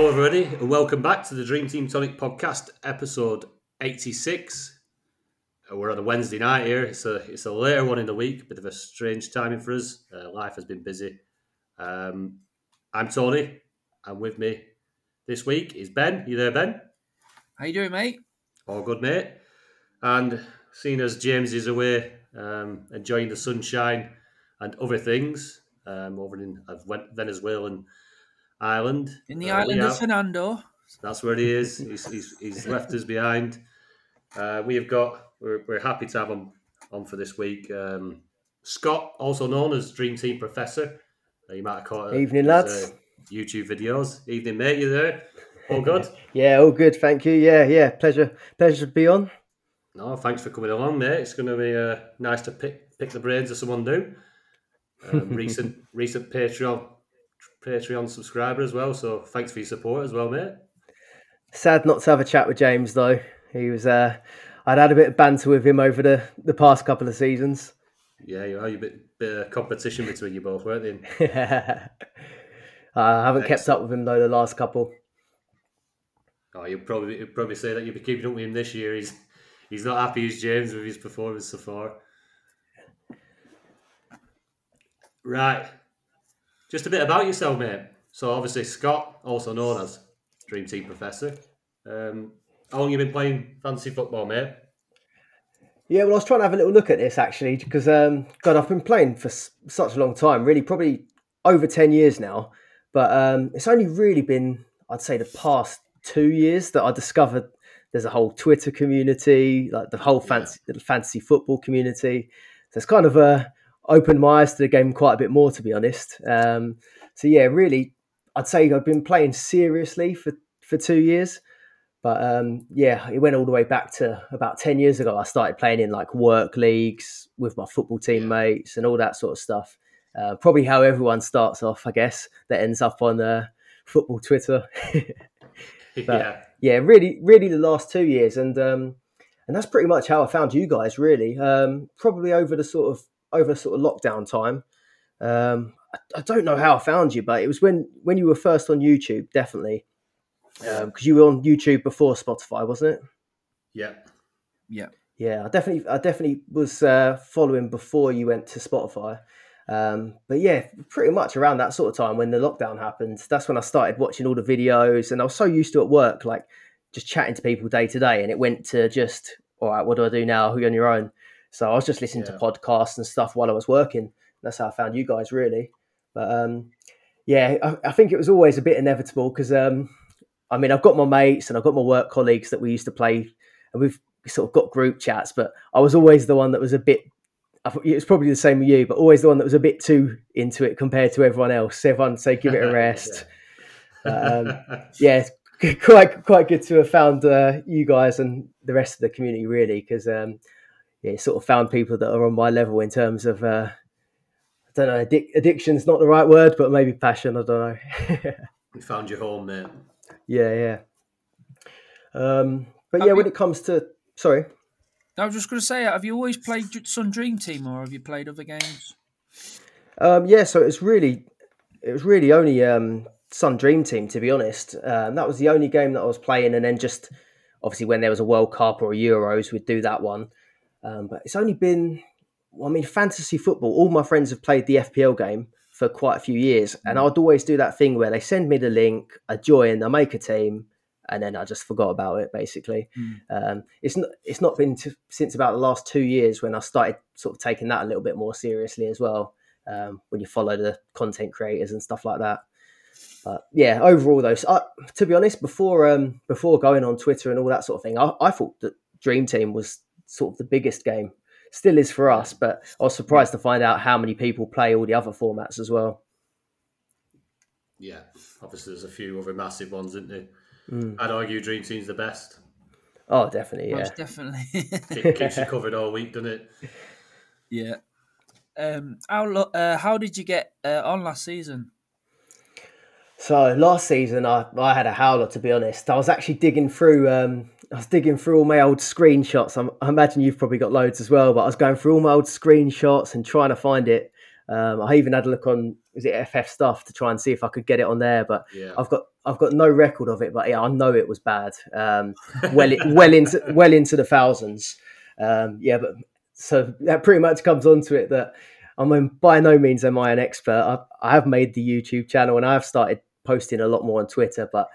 Hello, everybody, and welcome back to the Dream Team Tonic podcast, episode 86. Uh, We're on a Wednesday night here. It's a it's a later one in the week, bit of a strange timing for us. Uh, life has been busy. Um, I'm Tony, and with me this week is Ben. You there, Ben? How you doing, mate? All good, mate. And seeing as James is away, um, enjoying the sunshine and other things um, over in Ven- Venezuelan island. In the uh, island of Fernando. That's where he is. He's, he's, he's left us behind. Uh, we have got, we're, we're happy to have him on for this week. Um, Scott, also known as Dream Team Professor. Uh, you might have caught Evening, his, lads. uh, YouTube videos. Evening, mate. You there? All good? Yeah, all good. Thank you. Yeah, yeah. Pleasure, pleasure to be on. no, thanks for coming along, mate. It's going to be uh, nice to pick pick the brains of someone new. Um, recent recent Patreon Patreon subscriber as well. So thanks for your support as well, mate. Sad not to have a chat with James though. He was. Uh, I'd had a bit of banter with him over the the past couple of seasons. Yeah, you are. You bit bit of competition between you both, weren't they? I haven't kept up with him though the last couple. Oh, you'll probably you'll probably say that you'll be keeping up with him this year. He's he's not happy as James with his performance so far. Right, just a bit about yourself, mate. So obviously Scott, also known as Dream Team Professor. Um, how long you been playing fantasy football, mate? Yeah, well, I was trying to have a little look at this actually because, um, God, I've been playing for s- such a long time, really, probably over 10 years now. But um, it's only really been, I'd say, the past two years that I discovered there's a whole Twitter community, like the whole fancy, the fantasy football community. So it's kind of uh, opened my eyes to the game quite a bit more, to be honest. Um, so yeah, really, I'd say I've been playing seriously for, for two years. But um, yeah, it went all the way back to about 10 years ago. I started playing in like work leagues with my football teammates and all that sort of stuff. Uh, probably how everyone starts off, I guess, that ends up on uh, football Twitter. But- yeah, yeah, really, really the last two years. And um, and that's pretty much how I found you guys, really. Um, probably over the sort of over sort of lockdown time. Um, I, I don't know how I found you, but it was when when you were first on YouTube, definitely. Because you were on YouTube before Spotify, wasn't it? yeah, Yeah. Yeah, I definitely, I definitely was uh, following before you went to Spotify. Um, but yeah, pretty much around that sort of time when the lockdown happened, that's when I started watching all the videos, and I was so used to at work, like just chatting to people day to day, and it went to just, all right, what do I do now? Who are you on your own? So I was just listening Yeah. to podcasts and stuff while I was working. That's how I found you guys, really. But um, yeah, I, I think it was always a bit inevitable because, um, I mean, I've got my mates and I've got my work colleagues that we used to play, and we've sort of got group chats, but I was always the one that was a bit. I thought it was probably the same with you, but always the one that was a bit too into it compared to everyone else. Everyone say give it a rest. Um, yeah, it's quite quite good to have found uh, you guys and the rest of the community really, because um, yeah, sort of found people that are on my level in terms of uh, I don't know, addic- addiction's not the right word, but maybe passion. I don't know. you found your home, mate. yeah, yeah. Um, but Have yeah, when it comes to sorry. I was just going to say, have you always played J- Sun Dream Team or have you played other games? Um, yeah, so it's really, it was really only um, Sun Dream Team to be honest. Um, that was the only game that I was playing, and then just obviously when there was a World Cup or a Euros, we'd do that one. Um, but it's only been, well, I mean, fantasy football. All my friends have played the FPL game for quite a few years, and I'd always do that thing where they send me the link, I join, I make a team, and then I just forgot about it. Basically, Mm. um, it's not it's not been to, since about the last two years when I started sort of taking that a little bit more seriously as well um, when you follow the content creators and stuff like that. But yeah, overall though, so I, to be honest, before um, before going on Twitter and all that sort of thing, I, I thought that Dream Team was sort of the biggest game. Still is for us, but I was surprised to find out how many people play all the other formats as well. Yeah, obviously there's a few other massive ones, isn't there? Mm. I'd argue Dream Team's the best. Oh, definitely, yeah. Most definitely. Keep, keeps you covered all week, doesn't it? yeah. Um, how lo- uh, how did you get uh, on last season? So last season, I, I had a howler to be honest. I was actually digging through. Um, I was digging through all my old screenshots. I'm, I imagine you've probably got loads as well, but I was going through all my old screenshots and trying to find it. Um, I even had a look on is it FF stuff to try and see if I could get it on there, but Yeah. I've got I've got no record of it. But yeah, I know it was bad. Um, well, well into well into the thousands. Um, yeah, but so that pretty much comes onto it that I mean, by no means am I an expert. I, I have made the YouTube channel and I have started posting a lot more on Twitter, but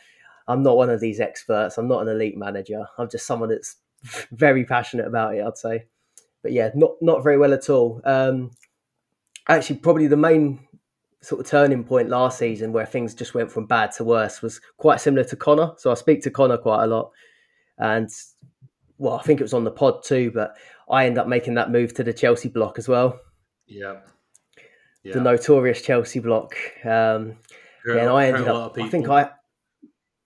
I'm not one of these experts. I'm not an elite manager. I'm just someone that's very passionate about it. I'd say, but yeah, not not very well at all. Um, actually, probably the main sort of turning point last season where things just went from bad to worse was quite similar to Connor. So I speak to Connor quite a lot, and well, I think it was on the pod too, but I end up making that move to the Chelsea block as well, Yeah. Yeah. the notorious Chelsea block. Um, yeah, and I ended up. I think. I,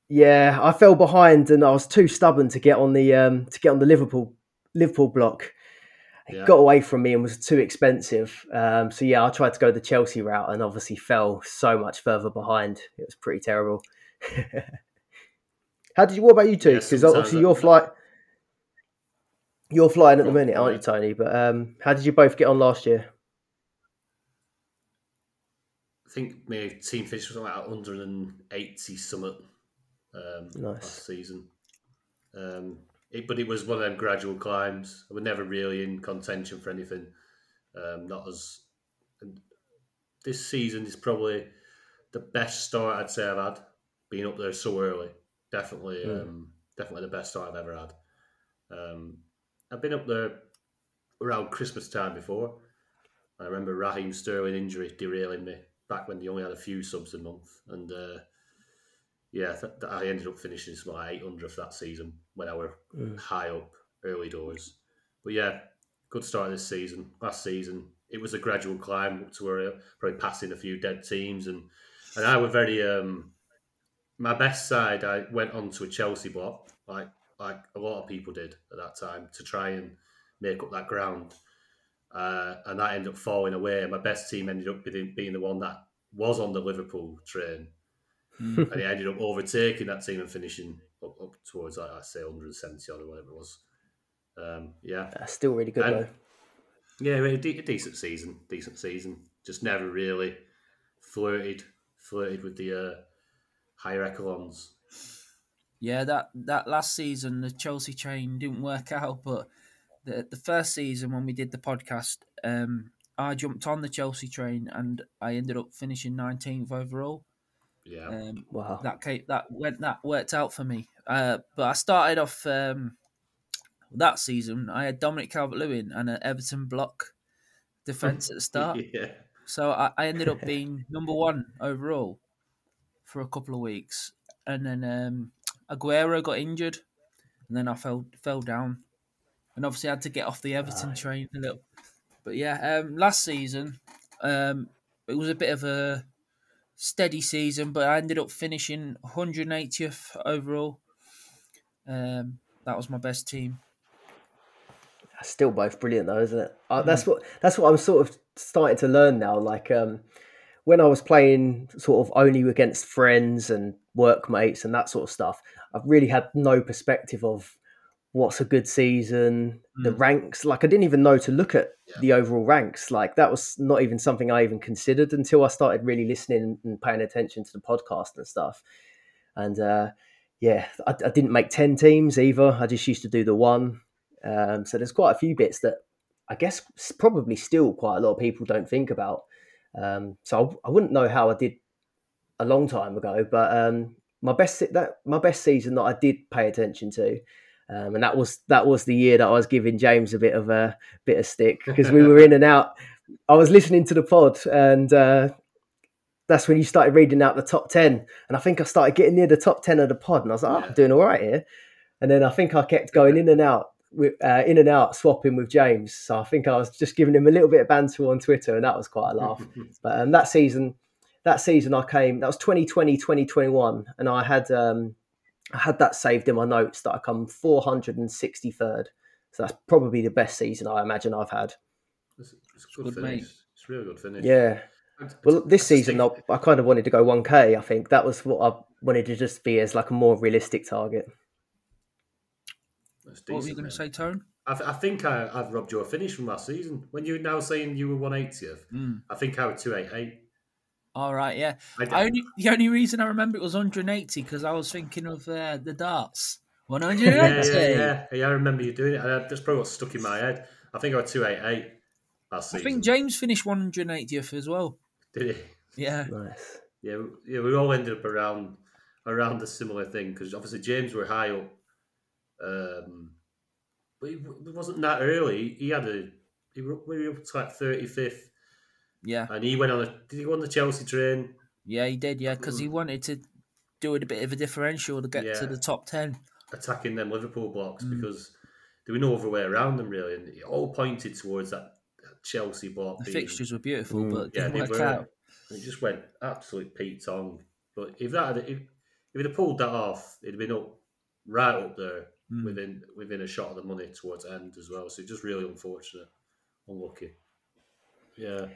yeah, I fell behind, and I was too stubborn to get on the um, to get on the Liverpool Liverpool block. It Yeah. got away from me and was too expensive. Um, so yeah, I tried to go the Chelsea route, and obviously fell so much further behind. It was pretty terrible. How did you? What about you two? Because sometimes obviously your flight. you're flying at the minute, aren't you. Tony? But um, how did you both get on last year? I think my team finished with like 180 summit um, Nice. last season. Um, it, but it was one of them gradual climbs. I was never really in contention for anything. Um, not as and this season is probably the best start I'd say I've had. Being up there so early, definitely, Mm. um, definitely the best start I've ever had. Um, I've been up there around Christmas time before. I remember Raheem Sterling injury derailing me back when they only had a few subs a month, and uh, yeah, th- th- I ended up finishing my 800th that season when I were Mm. high up early doors. But yeah, good start this season. Last season, it was a gradual climb up to where I probably passing a few dead teams, and and I were very um, my best side. I went on to a Chelsea block, like like a lot of people did at that time, to try and make up that ground. Uh, and that ended up falling away. My best team ended up being, being the one that was on the Liverpool train, Mm. and he ended up overtaking that team and finishing up, up towards, like I say, 170 or whatever it was. Um, yeah, That's still really good And- though. yeah, a, de- a decent season, decent season. Just never really flirted, flirted with the uh, higher echelons. Yeah, that that last season the Chelsea train didn't work out, but the the first season when we did the podcast, um, I jumped on the Chelsea train and I ended up finishing nineteenth overall. Yeah, Um, Wow. that came, that went that worked out for me. Uh, but I started off um, that season. I had Dominic Calvert-Lewin and an Everton block defense at the start. yeah, So I, I ended up being number one overall for a couple of weeks, and then um, Aguero got injured, and then I fell fell down, and obviously I had to get off the Everton Aye. train a little. But yeah, um, last season um, it was a bit of a steady season, but I ended up finishing 180th overall. Um, that was my best team. That's still both brilliant though, isn't it? Uh, that's what that's what I'm sort of starting to learn now. Like um, when I was playing sort of only against friends and workmates and that sort of stuff, I've really had no perspective of what's a good season, the Mm. ranks. Like I didn't even know to look at Yeah. the overall ranks. Like that was not even something I even considered until I started really listening and paying attention to the podcast and stuff. And uh, yeah, I, I didn't make ten teams either. I just used to do the one. Um, so there's quite a few bits that I guess probably still quite a lot of people don't think about. Um, so I, I wouldn't know how I did a long time ago, but um, my best that my best season that I did pay attention to, um, and that was that was the year that I was giving James a bit of a bit of stick because we were in and out. I was listening to the pod, and uh, that's when you started reading out the top ten, and I think I started getting near the top ten of the pod, and I was like, oh, Yeah. I'm doing all right here. And then I think I kept going in and out with uh, in and out swapping with James. So I think I was just giving him a little bit of banter on Twitter, and that was quite a laugh. but um, that season, that season I came. That was 2020, 2021, and I had um, I had that saved in my notes that I come 463rd. So that's probably the best season I imagine I've had. it's, it's a good, Good, finish. mate. It's a really good finish. Yeah. And Well, this it's season stick- I, I kind of wanted to go 1K. I think that was what I wanted to just be as like a more realistic target. it's What were you going to say, Tone? I, th- I think I, I've robbed your finish from last season. When you were now saying you were 180th, Mm. I think I was 288. All right, yeah. I d- I only, the only reason I remember it was 180 because I was thinking of uh, the darts. 180. yeah, yeah, yeah, yeah. I remember you doing it. And that's probably what stuck in my head. I think I was 288 last I think James finished 180th as well. Did he? Yeah. Nice. Yeah, we- yeah, we all ended up around around a similar thing because obviously James were high up, um, but he, he wasn't that early. He had a he were, we were up to like thirty fifth, Yeah. and he went on a did he go on the Chelsea train? Yeah, he did. Yeah, because he wanted to do it a bit of a differential to get to the top 10. attacking them Liverpool blocks Mm. because there were no other way around them really, and it all pointed towards that Chelsea block. The being- fixtures were beautiful, Mm. but it yeah, they were. out. It just went absolute Pete Tong. But if that had, if, if he'd have pulled that off, it'd have been up right up there Mm. within within a shot of the money towards end as well. So just really unfortunate, unlucky. Yeah.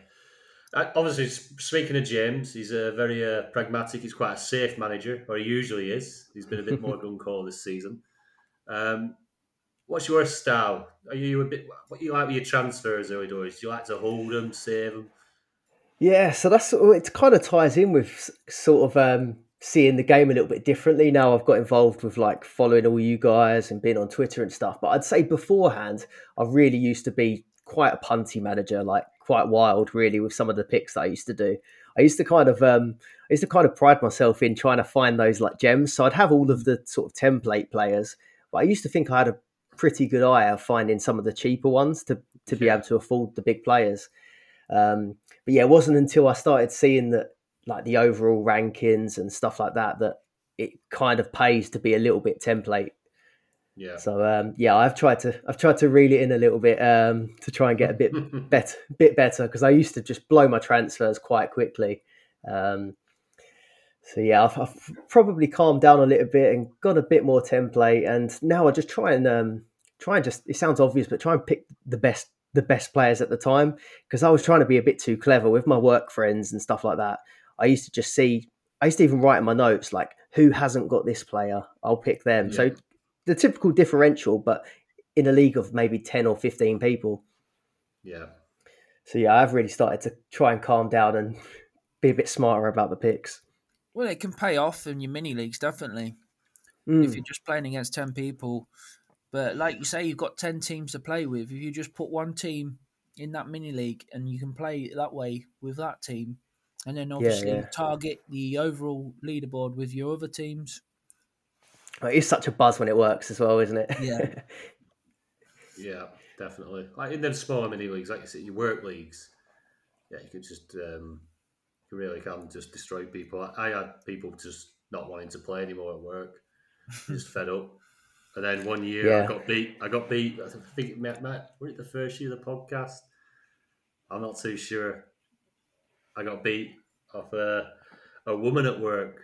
Obviously, speaking of James, he's a very uh, pragmatic. He's quite a safe manager, or he usually is. He's been a bit more gun call this season. Um, what's your style? Are you a bit? What you like with your transfers early doors? Do you like to hold them, save them? Yeah, so that's it. Kind of ties in with sort of um, seeing the game a little bit differently now. I've got involved with like following all you guys and being on Twitter and stuff. But I'd say beforehand, I really used to be quite a punty manager, like quite wild, really, with some of the picks that I used to do. I used to kind of um, I used to kind of pride myself in trying to find those like gems. So I'd have all of the sort of template players, but I used to think I had a pretty good eye of finding some of the cheaper ones to to be able to afford the big players. Um, but yeah, it wasn't until I started seeing that like the overall rankings and stuff like that that it kind of pays to be a little bit template. Yeah. So um, yeah, I've tried to I've tried to reel it in a little bit um, to try and get a bit better, bit better because I used to just blow my transfers quite quickly. Um, so yeah, I've, I've probably calmed down a little bit and got a bit more template, and now I just try and um, try and just. It sounds obvious, but try and pick the best the best players at the time because I was trying to be a bit too clever with my work friends and stuff like that. I used to just see. I used to even write in my notes like, "Who hasn't got this player? I'll pick them." So Yeah. The typical differential, but in a league of maybe ten or fifteen people. yeah. So yeah, I've really started to try and calm down and be a bit smarter about the picks. Well, it can pay off in your mini leagues, definitely. Mm. If you're just playing against 10 people. But like you say, you've got 10 teams to play with. If you just put one team in that mini league and you can play that way with that team, and then obviously yeah. target the overall leaderboard with your other teams. It is such a buzz when it works as well, isn't it? Yeah. Yeah, definitely. Like in them smaller mini leagues, like you said, your work leagues, yeah, you could just um, you really can just destroy people. I, I had people just not wanting to play anymore at work, just fed up. And then one year I got beat. I got beat. I think it met Matt. Were it the first year of the podcast? I'm not too sure. I got beat off a, a woman at work,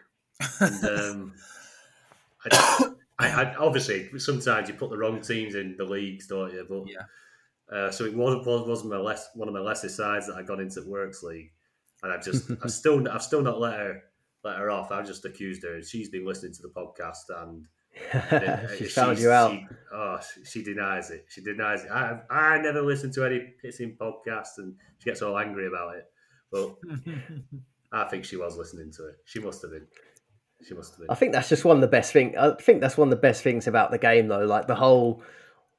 and um, I, I, I obviously sometimes you put the wrong teams in the leagues, don't you? But Yeah. uh, so it was, was wasn't my less one of my lesser sides that I got into Works League, and I just I still I've still not let her let her off. I've just accused her. She's been listening to the podcast and uh, she found you out. She, oh, she, she denies it. She denies it. I I never listen to any pissing podcast, and she gets all angry about it. But I think she was listening to it. She must have been. She must have. I think that's just one of the best thing. I think that's one of the best things about the game, though. Like the whole,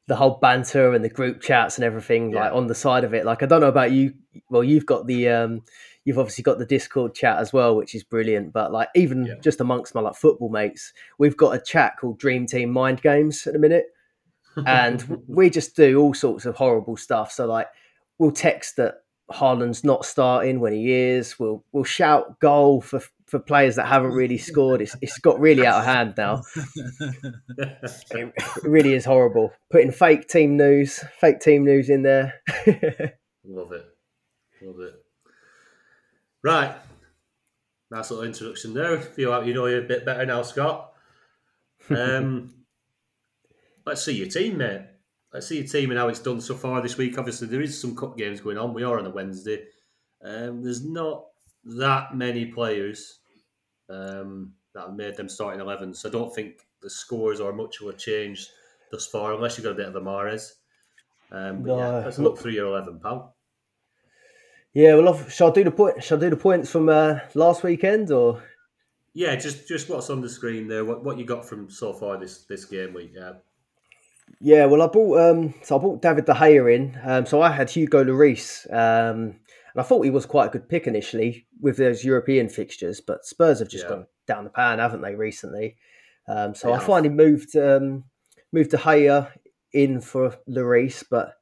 the whole banter and the group chats and everything. Like on the side of it. Like I don't know about you. Well, you've got the, um, you've obviously got the Discord chat as well, which is brilliant. But like even Yeah. just amongst my like football mates, we've got a chat called Dream Team Mind Games at the minute, and we just do all sorts of horrible stuff. So like we'll text that Haaland's not starting when he is. We'll we'll shout goal for for players that haven't really scored. It's it's got really out of hand now. It really is horrible. Putting fake team news, fake team news in there. Love it. Love it. Right. Nice little introduction there. Feel like you know you a bit better now, Scott. Um, let's see your team, mate. Let's see your team and how it's done so far this week. Obviously, there is some cup games going on. We are on a Wednesday. Um, there's not that many players um, that have made them starting 11, so I don't think the scores are much of a change thus far, unless you've got a bit of a Mares. Um, No. yeah, let's look through your eleven, pal. Yeah, well, I've- shall I do the point? Shall I do the points from uh, last weekend or? Yeah, just just what's on the screen there. What what you got from so far this this game week? Yeah, Yeah, well, I bought um, so I bought David De Gea in. Um, so I had Hugo Lloris, um, and I thought he was quite a good pick initially with those European fixtures, but Spurs have just Yeah. gone down the pan, haven't they, recently? Um, so They I finally moved um, moved De Gea in for Lloris, but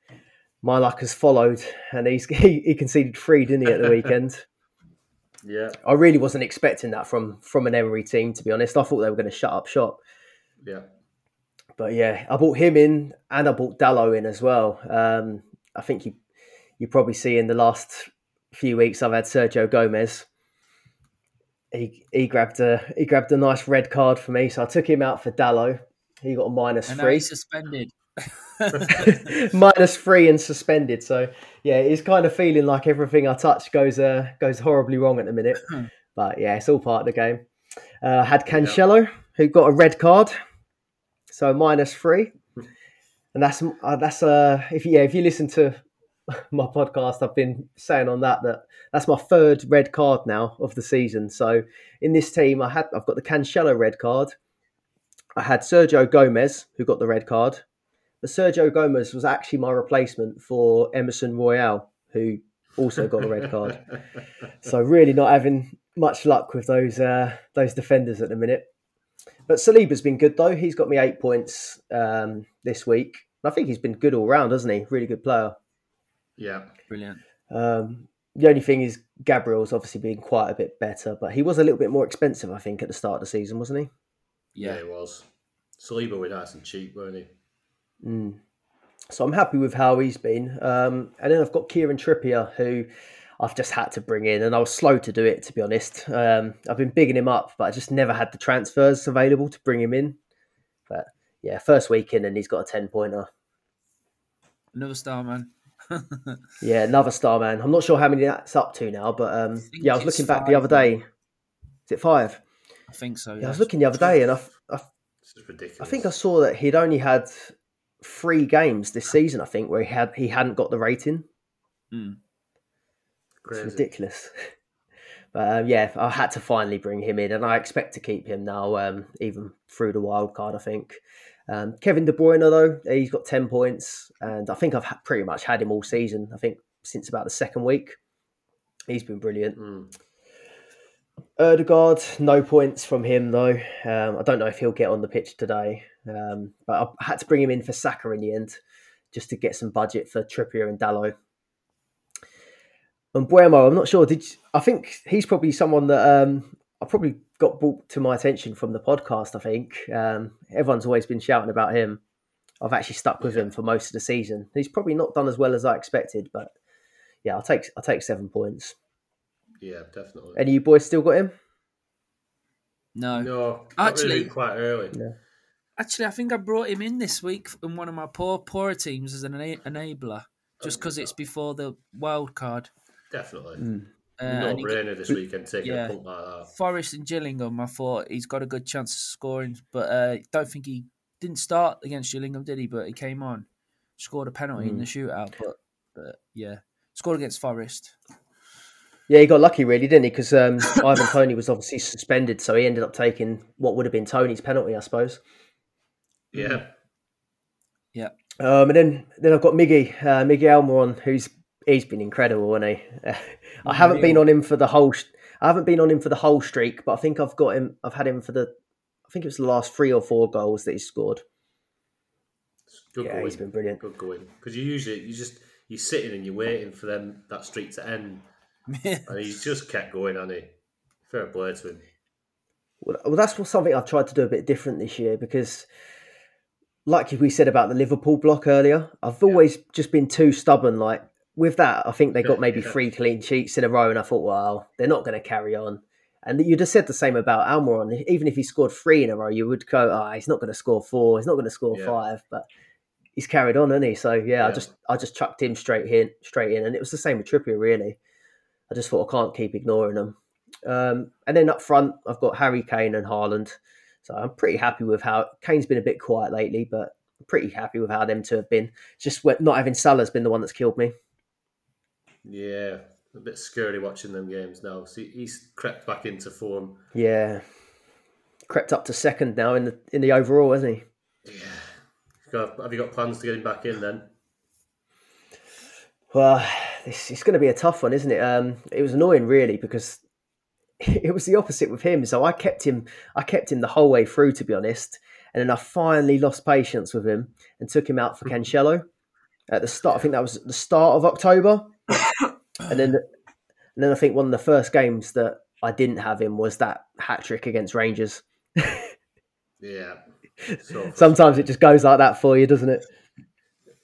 my luck has followed, and he's he, he conceded three, didn't he, at the weekend? yeah, I really wasn't expecting that from from an Emery team, to be honest. I thought they were going to shut up shop. yeah. But yeah, I bought him in and I bought Dalot in as well. Um, I think you you probably see in the last few weeks I've had Sergio Gomez. He he grabbed a he grabbed a nice red card for me, so I took him out for Dalot. He got a minus And three, suspended. minus three and suspended. So yeah, he's kind of feeling like everything I touch goes uh, goes horribly wrong at the minute. but yeah, it's all part of the game. Uh, had Cancelo who got a red card, so minus three, and that's uh, that's uh if yeah if you listen to my podcast, I've been saying on that that that's my third red card now of the season. So in this team, I had I've got the Cancelo red card. I had Sergio Gomez who got the red card, but Sergio Gomez was actually my replacement for Emerson Royal who also got a red card. So really not having much luck with those uh, those defenders at the minute. But Saliba's been good though. He's got me eight points um, this week. I think he's been good all round, hasn't he? Really good player. Yeah. Brilliant. Um, the only thing is Gabriel's obviously been quite a bit better, but he was a little bit more expensive, I think, at the start of the season, wasn't he? Yeah, Yeah. it was. Saliba were nice and cheap, weren't he? Mm. So I'm happy with how he's been. Um, and then I've got Kieran Trippier, who I've just had to bring in, and I was slow to do it, to be honest. Um, I've been bigging him up, but I just never had the transfers available to bring him in. But yeah, first week in, and he's got a 10 pointer. Another star man. Yeah, another star man. I'm not sure how many that's up to now, but um, think yeah, I was looking back the other day. Is it five? I think so. Yeah, I was looking the other day, and I, I, This is ridiculous. I think I saw that he'd only had three games this season. I think where he had he hadn't got the rating. Mm. It's ridiculous. But um, yeah, I had to finally bring him in, and I expect to keep him now, um, even through the wild card. I think um, Kevin De Bruyne though he's got ten points, and I think I've pretty much had him all season. I think since about the second week, he's been brilliant. Mm. Odegaard, no points from him though. Um, I don't know if he'll get on the pitch today, um, but I had to bring him in for Saka in the end, just to get some budget for Trippier and Dalot. And Mbeumo, I'm not sure. Did you, I think he's probably someone that um, I probably got brought to my attention from the podcast. I think um, everyone's always been shouting about him. I've actually stuck with him for most of the season. He's probably not done as well as I expected, but yeah, I'll take I'll take seven points. Yeah, definitely. Any you boys still got him? No. no, Actually- actually, quite early. Yeah. Actually, I think I brought him in this week in one of my poor poorer teams as an enabler, just because it's before the wild card. Definitely. Mm. Uh, no and this weekend taking yeah. a punt like that. Forest and Gillingham, I thought he's got a good chance of scoring, but uh, don't think he didn't start against Gillingham, did he? But he came on, scored a penalty in the shootout. But, but yeah, scored against Forest. Yeah, he got lucky, really, didn't he? Because um, Ivan Toney was obviously suspended, so he ended up taking what would have been Toney's penalty, I suppose. Yeah, Yeah, Um, and then then I've got Miggy, uh, Miggy Almiron, who's he's been incredible, hasn't he? I haven't been on him for the whole. I haven't been on him for the whole streak, but I think I've got him. I've had him for the. I think it was the last three or four goals that he scored. Good Yeah, going. he's been brilliant. Good going. Because you usually you just you're sitting and you're waiting for them that streak to end, and he's just kept going, hasn't he? Fair play to him. Well, well, that's what- something I've tried to do a bit different this year because, like we said about the Liverpool block earlier, I've always just been too stubborn. Like with that, I think they got maybe Yeah. three clean sheets in a row, and I thought, well, they're not going to carry on. And you'd have said the same about Almiron. Even if he scored three in a row, you would go, "Ah, he's not going to score four. He's not going to score Yeah. five. But he's carried on, hasn't he? So yeah, I just I just chucked him straight in, straight in, and it was the same with Trippier. Really, I just thought I can't keep ignoring them. Um, and then up front, I've got Harry Kane and Haaland. So I'm pretty happy with how Kane's been a bit quiet lately, but pretty happy with how them two have been. Just not having Salah's been the one that's killed me. Yeah, a bit scary watching them games now. See, he's crept back into form. Yeah, crept up to second now in the in the overall, hasn't he? Yeah. Have you got plans to get him back in then? Well, this it's going to be a tough one, isn't it? Um, it was annoying, really, because it was the opposite with him. So I kept him, I kept him the whole way through, to be honest. And then I finally lost patience with him and took him out for Cancelo at the start. I think that was the start of October, and then, and then I think one of the first games that I didn't have him was that hat trick against Rangers. yeah. So Sometimes it just goes like that for you, doesn't it?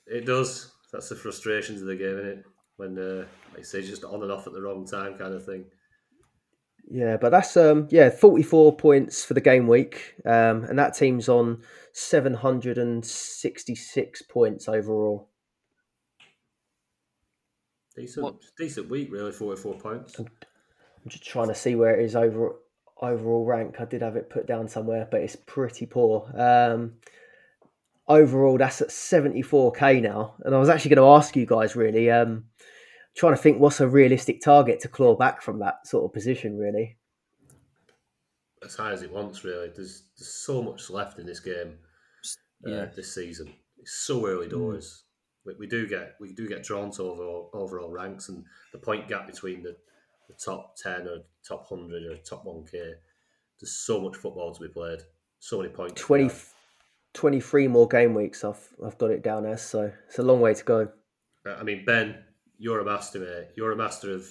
It does. That's the frustrations of the game, isn't it? When, uh, like you say, just on and off at the wrong time, kind of thing. Yeah, but that's um yeah, 44 points for the game week. Um and that team's on 766 points overall. Decent What- decent week really, forty four points. I'm just trying to see where it is over overall rank. I did have it put down somewhere, but it's pretty poor. Um overall that's at 74k now. And I was actually going to ask you guys really um trying to think what's a realistic target to claw back from that sort of position really. As high as it wants, really. There's there's so much left in this game uh, Yeah. this season. It's so early doors. We, we do get we do get drawn to overall overall ranks and the point gap between the, the top ten or top hundred or top one K. There's so much football to be played. So many points. to 20 23 more game weeks I've I've got it down as so it's a long way to go. Uh, I mean, Ben, you're a master, mate. You're a master of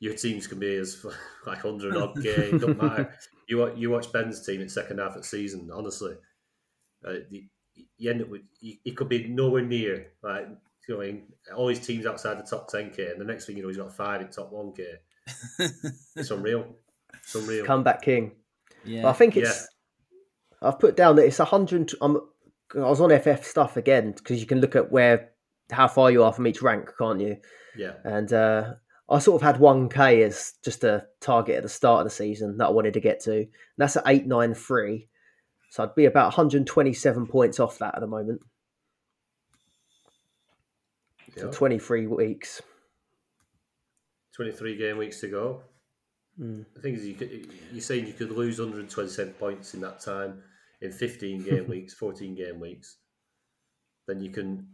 your teams can be as like hundred odd k. It doesn't matter. You you watch Ben's team in second half of the season. Honestly, uh, you end up with you, he could be nowhere near like you know, I mean, all his teams outside the top ten k, and the next thing you know, he's got five in top one k. It's unreal. It's unreal. Comeback king. yeah. I think it's. I've put down that it's hundred. I'm. I was on FF stuff again because you can look at where how far you are from each rank, can't you? yeah, And uh, I sort of had one k as just a target at the start of the season that I wanted to get to. And that's at eight nine three, so I'd be about 127 points off that at the moment yeah. 23 weeks. Twenty three game weeks to go. Mm. The thing is, you could, you're saying you could lose 127 points in that time in 15 game weeks, 14 game weeks. Then you can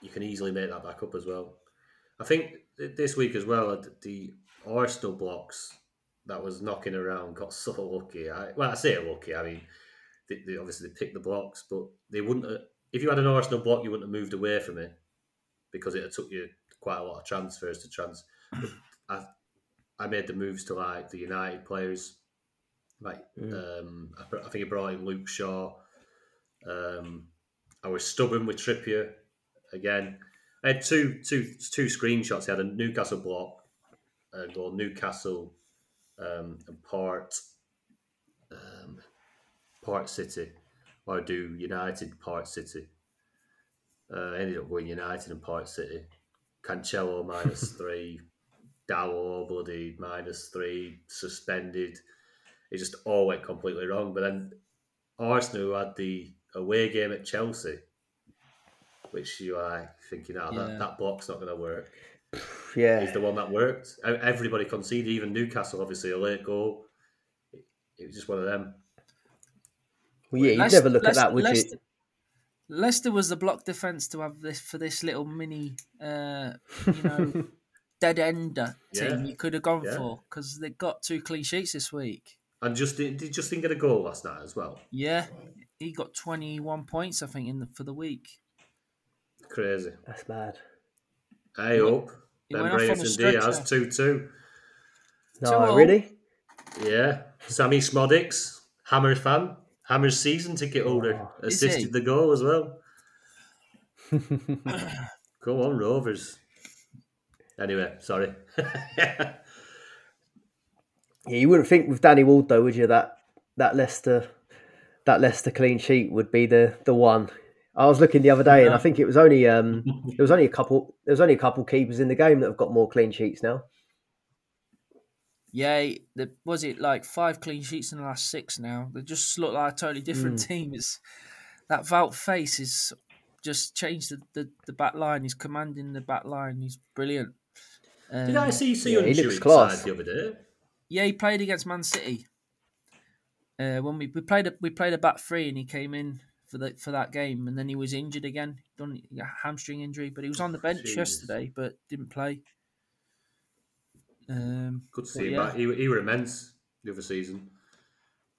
you can easily make that back up as well. I think this week as well, the Arsenal blocks that was knocking around got so lucky. I, well, I say lucky. I mean, they, they obviously they picked the blocks, but they wouldn't. Have, if you had an Arsenal block, you wouldn't have moved away from it because it had took you quite a lot of transfers to trans. But I, I made the moves to like the United players. Like um, I, I think I brought in Luke Shaw. Um, I was stubborn with Trippier again. I had two two two screenshots. I had a Newcastle block, uh, well Newcastle um, and part um, part City, or do United part City. Uh, I ended up going United and part City. Cancelo minus three, Dalot bloody minus three, suspended. It just all went completely wrong. But then Arsenal had the away game at Chelsea, which you are thinking, ah, Yeah. that, that block's not going to work. Yeah, Is the one that worked. Everybody conceded, even Newcastle, obviously, a late goal. It was just one of them. Well, yeah. You'd Leicester- never look at that, would Leicester, you? Leicester was the block defense to have this for this little mini, uh, you know, dead ender team Yeah. you could have gone Yeah. for because they got two clean sheets this week. And Justin, did Justin get a goal last night as well? Yeah, he got twenty one points I think in the, for the week. Crazy. That's mad. I hope. he Ben went off on Brayson. Diaz, 2 2. No, all. really? Yeah. Sammie Szmodics, Hammer fan. Hammer's season ticket holder, is assisted he? the goal as well. Go on, Rovers. Anyway, sorry. Yeah, you wouldn't think with Danny Ward though, would you? That that Leicester that Leicester clean sheet would be the the one. I was looking the other day, and I think it was only um there was only a couple there was only a couple keepers in the game that have got more clean sheets now. Yeah, the, was it like five clean sheets in the last six now? They just look like a totally different Hmm. team. It's that Wout Faes is just changed the, the, the back line. He's commanding the back line. He's brilliant. Um, Did I see yeah, he Soyuncu looks class. the other day? Yeah, he played against Man City. Uh, when we, we played a we played a back three and he came in for the for that game and then he was injured again. Done a hamstring injury, but he was on the bench Jeez. yesterday, but didn't play. Um, Good to see him yeah. back. He, he were immense the other season.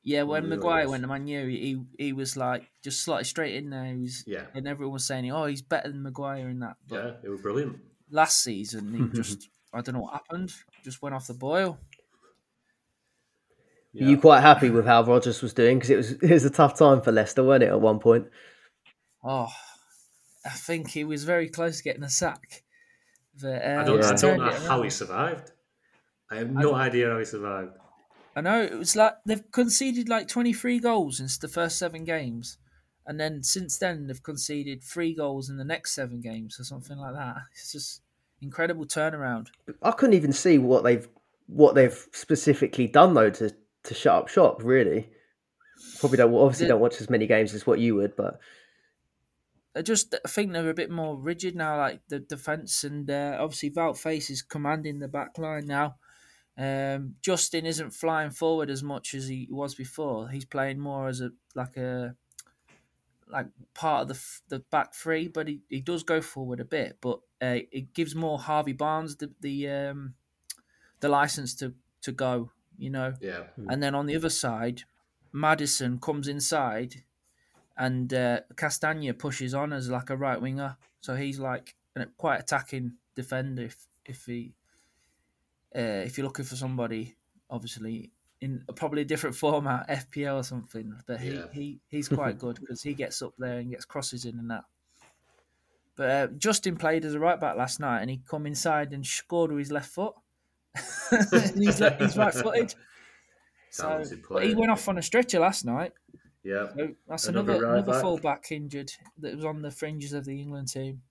yeah, when Yeah, Maguire went to Man U, he he was like just slotted straight in there. He was, Yeah, and everyone was saying, "Oh, he's better than Maguire in that." But yeah, it was brilliant. last season, he just I don't know what happened. Just went off the boil. Yeah. Are you quite happy with how Rodgers was doing? Because it was it was a tough time for Leicester, wasn't it? At one point, Oh, I think he was very close to getting a sack. But, uh, I don't, I don't know how he survived. I have no idea how he survived. I know it was like they've conceded like twenty three goals in the first seven games, and then since then they've conceded three goals in the next seven games or something like that. It's just incredible turnaround. I couldn't even see what they've what they've specifically done though to to shut up shop. Really, probably don't obviously The- don't watch as many games as what you would, but I just I think they're a bit more rigid now, like the defense, and uh, obviously Wout Faes is commanding the back line now. Um, Justin isn't flying forward as much as he was before. He's playing more as a like a like part of the the back three, but he, he does go forward a bit. But uh, it gives more Harvey Barnes the the um, the license to to go. You know, Yeah, and then on the other side, Maddison comes inside, and uh, Castagna pushes on as like a right winger. So he's like a quite attacking defender. If if he uh, if you're looking for somebody, obviously in a, probably a different format, FPL or something. But he Yeah. he, he's quite good because he gets up there and gets crosses in and that. But uh, Justin played as a right back last night, and he come inside and scored with his left foot. he's, le- he's right footed. So, he went off on a stretcher last night. yeah, So that's Another another right another back. full back injured that was on the fringes of the England team.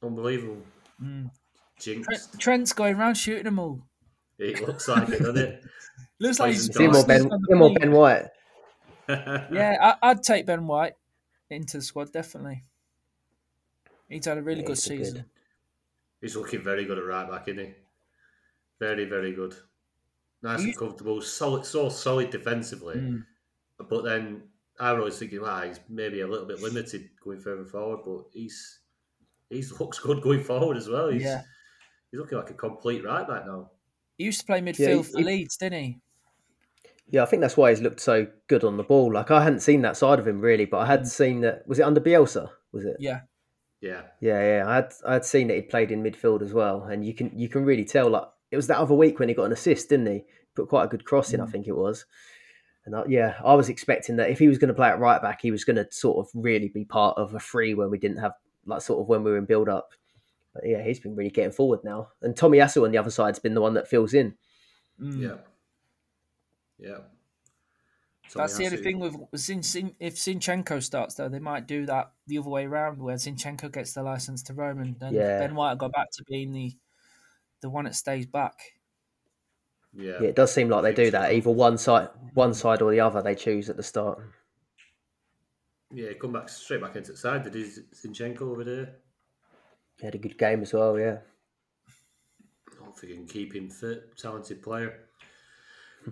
unbelievable. Mm. Jinx. Trent, Trent's going around shooting them all. It looks like it, doesn't it? Looks like Plays he's in him or Nice. Ben on the him or pitch. Ben White. Yeah, I, I'd take Ben White into the squad definitely. He's had a really Yeah, good season. good. He's looking very good at right back, isn't he? Very, very good. Nice He- and comfortable. Solid, so solid defensively. Mm. But then I was always thinking, wow, he's maybe a little bit limited going further forward, but he's he's looks good going forward as well. He's Yeah, he's looking like a complete right back now. He used to play midfield Yeah, he- for he- Leeds, didn't he? Yeah, I think that's why he's looked so good on the ball. Like I hadn't seen that side of him really, but I had seen that. Was it under Bielsa? Was it? Yeah, Yeah, Yeah, yeah. I had I had seen that he'd played in midfield as well, and you can you can really tell. Like it was that other week when he got an assist, didn't he? Put quite a good cross in, I Mm. think it was. And I, yeah, I was expecting that if he was going to play at right back, he was going to sort of really be part of a free when we didn't have like sort of when we were in build up. But yeah, he's been really getting forward now, and Tomiyasu on the other side's been the one that fills in. Mm. yeah, yeah. That's the Tomiyasu. only thing with Zin, Zin, if Zinchenko starts though, they might do that the other way around, where Zinchenko gets the license to roam, and then Yeah. Ben White go back to being the the one that stays back. Yeah, Yeah, it does seem like they do that. Either one side, one side or the other, they choose at the start. yeah. Come back straight back into the side. Did he Zinchenko over there? He had a good game as well. Yeah. I think he can keep him fit. Talented player.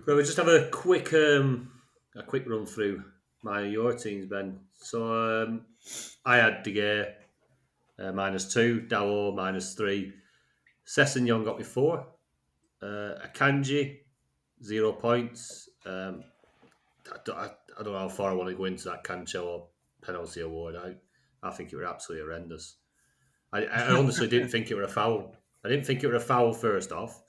But we just have a quick um, a quick run through my your teams, Ben. So um, I had De Gea uh, minus two, Dalot minus three, Sessegnon got me four, uh, Akanji zero points. Um, I, don't, I, I don't know how far I want to go into that Cancelo penalty award. I I think it was absolutely horrendous. I, I honestly didn't think it were a foul. I didn't think it were a foul first off.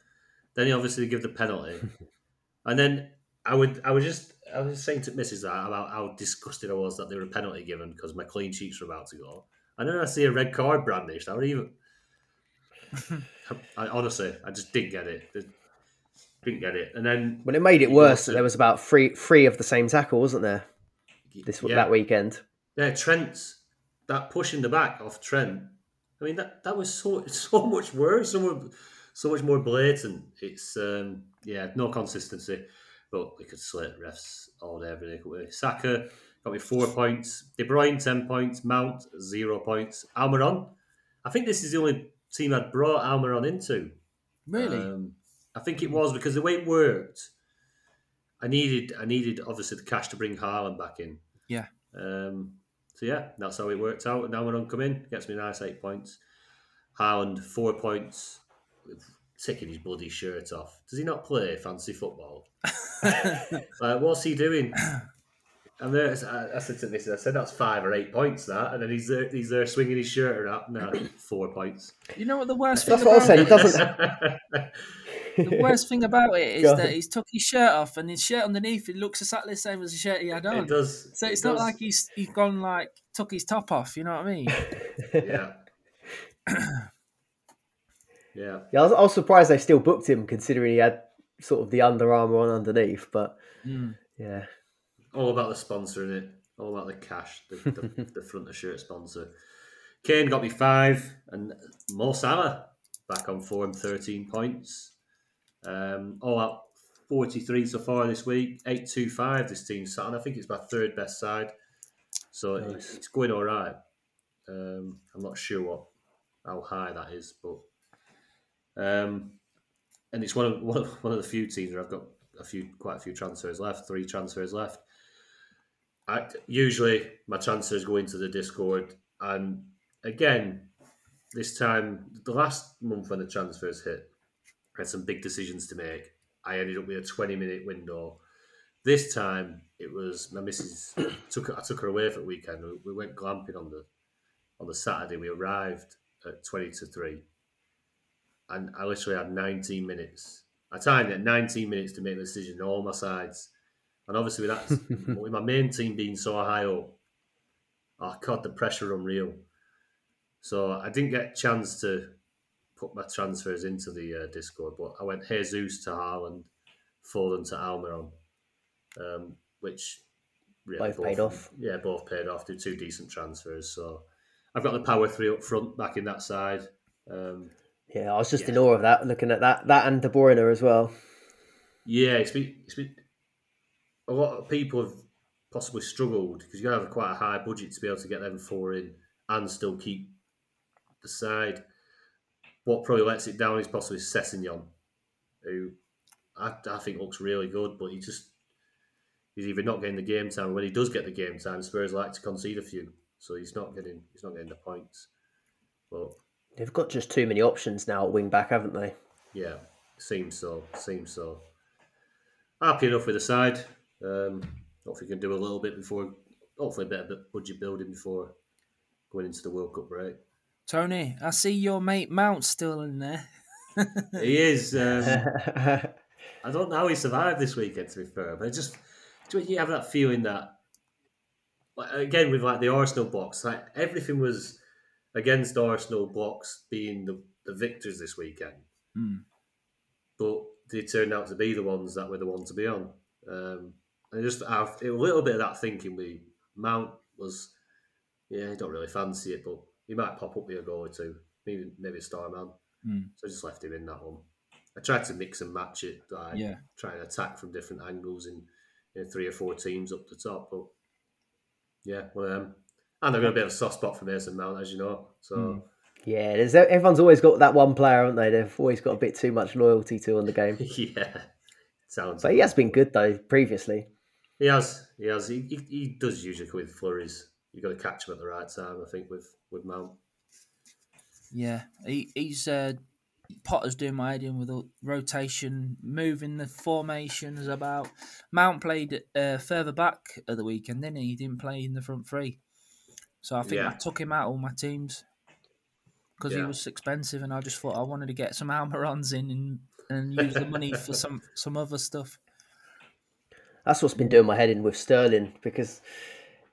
Then he obviously give the penalty, and then I would I was just I was saying to Mrs. that about how disgusted I was that there were a penalty given because my clean sheets were about to go, and then I see a red card brandished. I would even. I honestly, I just didn't get it. Didn't get it, and then Well, it made it worse that there was about three three of the same tackle, wasn't there? This yeah, that weekend. Yeah, Trent's that push in the back off Trent. I mean that that was so so much worse, so much, so much more blatant. It's um, yeah, no consistency. But we could slate refs all day, every day. Couldn't we? Saka got me four points. De Bruyne, 10 points. Mount, zero points. Almiron, I think this is the only team I'd brought Almiron into. Really? Um, I think it was because the way it worked, I needed I needed obviously the cash to bring Haaland back in. Yeah. Um, so yeah, that's how it worked out. Now when I come in, gets me a nice eight points. Haaland four points, taking his bloody shirt off. Does he not play fancy football? like, what's he doing? And there, I, I said to this, I said that's five or eight points that, and then he's there, he's there swinging his shirt around. No, four points. you know what the worst thing That's what I about said. He doesn't. the worst thing about it is Go that he's took his shirt off and his shirt underneath it looks exactly the same as the shirt he had on. it does. So it's it not does. like he's he's gone like took his top off. You know what I mean? yeah. yeah. Yeah, I was, I was surprised they still booked him, considering he had sort of the Under Armour on underneath. But Mm. yeah, All about the sponsor, in it? All about the cash, the, the, the front of shirt sponsor. Kane got me five, and Mo Salah back on form, 13 points. Um, all out 43 so far this week, 825 this team's sat on. I think it's my third best side. So Nice. it's, it's going all right. Um, I'm not sure what how high that is, but um, and it's one of one of one of the few teams where I've got a few quite a few transfers left, three transfers left. I, usually my transfers go into the Discord, and again, this time the last month when the transfers hit, I had some big decisions to make. I ended up with a twenty minute window. This time it was my missus took I took her away for the weekend. We- We went glamping on the on the Saturday. We arrived at twenty to three, and I literally had nineteen minutes. I timed it nineteen minutes to make the decision on all my sides, and obviously with that, with my main team being so high up, oh god, the pressure unreal. So I didn't get a chance to put my transfers into the uh, Discord, but I went Jesus to Haaland, Foden to Almiron, um, which really Both paid off. Yeah, both paid off. Did two decent transfers, so I've got the power three up front, back in that side. Um, yeah, I was just Yeah. in awe of that, looking at that, that and De Bruyne as well. yeah, it's been, it's been a lot of people have possibly struggled because you have quite a high budget to be able to get them four in and still keep the side. What probably lets it down is possibly Sessegnon, who I, I think looks really good, but he just he's either not getting the game time. When he does get the game time, Spurs like to concede a few, so he's not getting he's not getting the points. But They've got just too many options now at wing back, haven't they? yeah, seems so. Seems so. Happy enough with the side. Um, hopefully, we can do a little bit before. Hopefully, a bit of budget building before going into the World Cup break. Tony, I see your mate Mount still in there. He is. Um, I don't know how he survived this weekend. To be fair, but it just do you have that feeling that, like, again, with like the Arsenal box, like everything was against Arsenal blocks being the, the victors this weekend, Mm. but they turned out to be the ones that were the ones to be on. Um, and just have a little bit of that thinking. We Mount was, yeah, I don't really fancy it, but he might pop up with a goal or two, maybe maybe a star man. Mm. So I just left him in that one. I tried to mix and match it, like Yeah. try and attack from different angles in, in three or four teams up the top. But yeah, one of them. And I've got a bit of a soft spot for Mason Mount, as you know. So Mm. yeah, there's everyone's always got that one player, haven't they? They've always got a bit too much loyalty to on the game. yeah, sounds. But he has been good though previously. He has. He has. He, he, he does usually with flurries. You got to catch him at the right time. I think with with Mount. Yeah, he, he's uh, Potter's doing my head in with the rotation, moving the formations about. Mount played uh, further back at the weekend, didn't he? He didn't play in the front three, so I think I took him out all my teams because he was expensive, and I just thought I wanted to get some Almirons in and, and use the money for some some other stuff. That's what's been doing my head in with Sterling because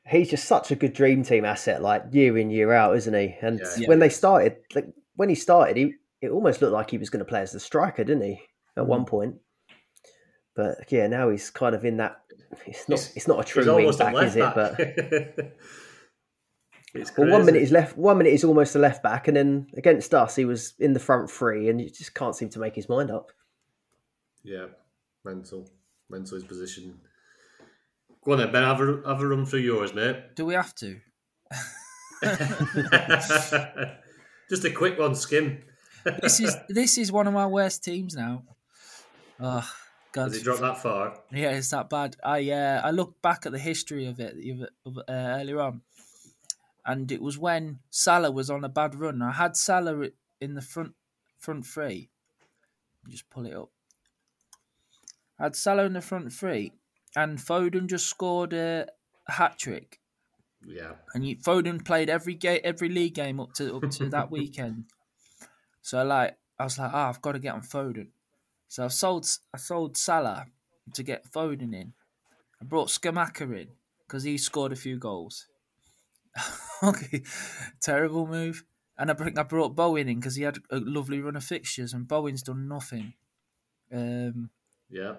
he's just such a good dream team asset, like year in year out, isn't he? And Yeah. Yeah. when they started, like when he started, he it almost looked like he was going to play as the striker, didn't he? At one mm. point, but yeah, now he's kind of in that. It's not. He's- it's not a true wing back, is it? But back. it's well, one minute he's left. One minute he's almost a left back, and then against us, he was in the front three, and you just can't seem to make his mind up. Yeah, mental, mental his position. Go on then, Ben. Have a, have a run through yours, mate. Do we have to? Just a quick one, skim. This is this is one of my worst teams now. Oh God! Has it dropped that far? Yeah, it's that bad. I uh, I looked back at the history of it uh, earlier on, and it was when Salah was on a bad run. I had Salah in the front front three. Just pull it up. I had Salah in the front three, and Foden just scored a, hat trick. Yeah, and you, Foden played every game, every league game up to up to that weekend. So like, I was like, ah, oh, I've got to get on Foden. So I sold I sold Salah to get Foden in. I brought Scamacca in because he scored a few goals. okay, terrible move. And I bring I brought Bowen in because he had a lovely run of fixtures, and Bowen's done nothing. Um, yeah,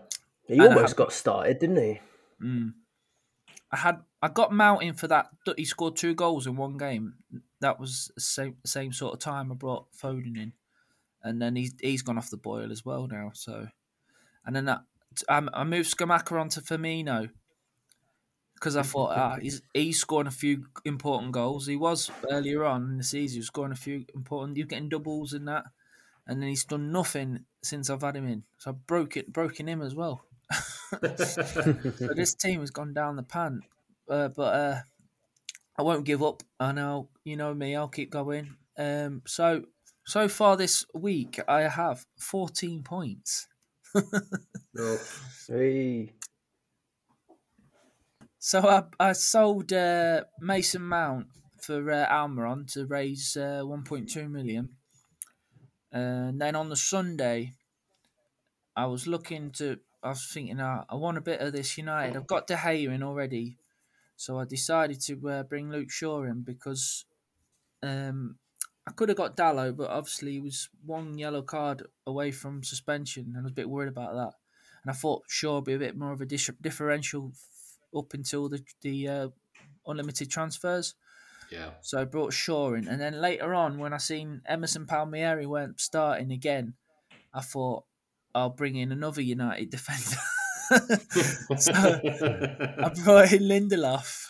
he almost had, got started, didn't he? Mm, I had I got Mount in for that. He scored two goals in one game. That was the same same sort of time I brought Foden in, and then he's he's gone off the boil as well now. So, and then that, I, I moved Scamacca onto Firmino because I thought ah, he's he's scoring a few important goals. He was earlier on in the season, he was scoring a few important. You're getting doubles in that, and then he's done nothing since I've had him in. So I broke it, broken him as well. so this team has gone down the pan, uh, but uh, I won't give up. I know you know me. I'll keep going. Um, so so far this week, I have 14 points. oh. Hey. So I, I sold uh, Mason Mount for uh, Almiron to raise uh, 1.2 million. And then on the Sunday, I was looking to, I was thinking, uh, I want a bit of this United. I've got De Gea in already. So I decided to uh, bring Luke Shaw in because um, I could have got Dalot, but obviously he was one yellow card away from suspension, and I was a bit worried about that. And I thought Shaw would be a bit more of a differential up until the the uh, unlimited transfers. Yeah. So I brought Shaw in, and then later on, when I seen Emerson Palmieri weren't starting again, I thought I'll bring in another United defender. so I brought in Lindelof.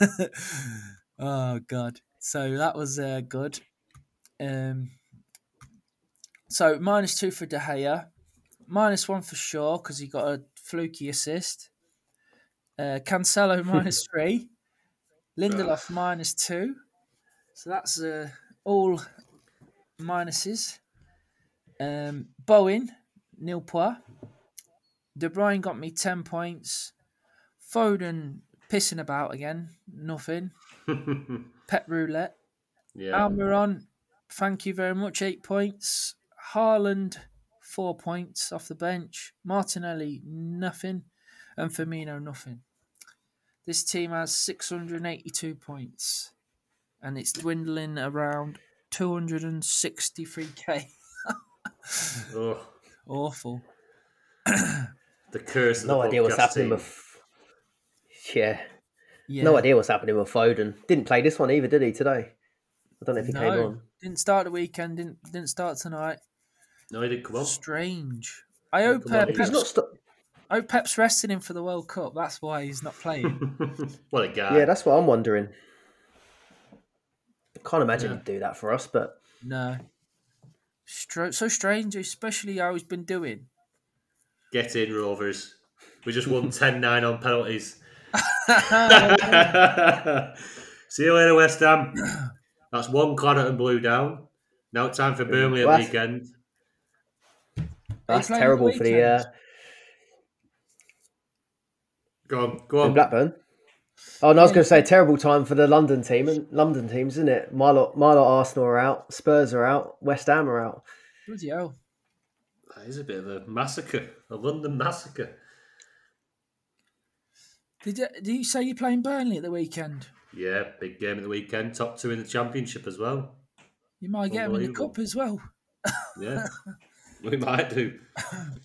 oh God! So that was uh, good. Um, so minus two for De Gea, minus one for Shaw because he got a fluky assist. Uh, Cancelo minus three. Lindelof minus two. So that's uh, all minuses. Um, Bowen, nil point. De Bruyne got me 10 points. Foden pissing about again. Nothing. Pep roulette. Yeah. Almiron, thank you very much. Eight points. Haaland, four points off the bench. Martinelli, nothing. And Firmino, nothing. This team has 682 points, and it's dwindling around 263k. oh. Awful. the curse. no idea what's happening team. with. Yeah. yeah. No idea what's happening with Foden. Didn't play this one either, did he? Today. I don't know if he no, came on. Didn't start the weekend. Didn't didn't start tonight. No, he didn't come on. Strange. I hope uh, Pep's, not st- I hope Pep's resting him for the World Cup. That's why he's not playing. what a guy! Yeah, that's what I'm wondering. I Can't imagine yeah. he'd do that for us, but no. So strange, especially how he's been doing. Get in, Rovers. We just won 10 9 on penalties. See you later, West Ham. That's one claret and blue down. Now it's time for Burnley at weekend. That's terrible for the. Uh... Go on, go on. Blackburn. Oh, no, I was going to say terrible time for the London team and London teams, isn't it? Milo, Milo, Arsenal are out, Spurs are out, West Ham are out. Bloody hell! That is a bit of a massacre, a London massacre. Did you, did you say you're playing Burnley at the weekend? Yeah, big game at the weekend. Top two in the championship as well. You might get them in the cup as well. yeah, we might do.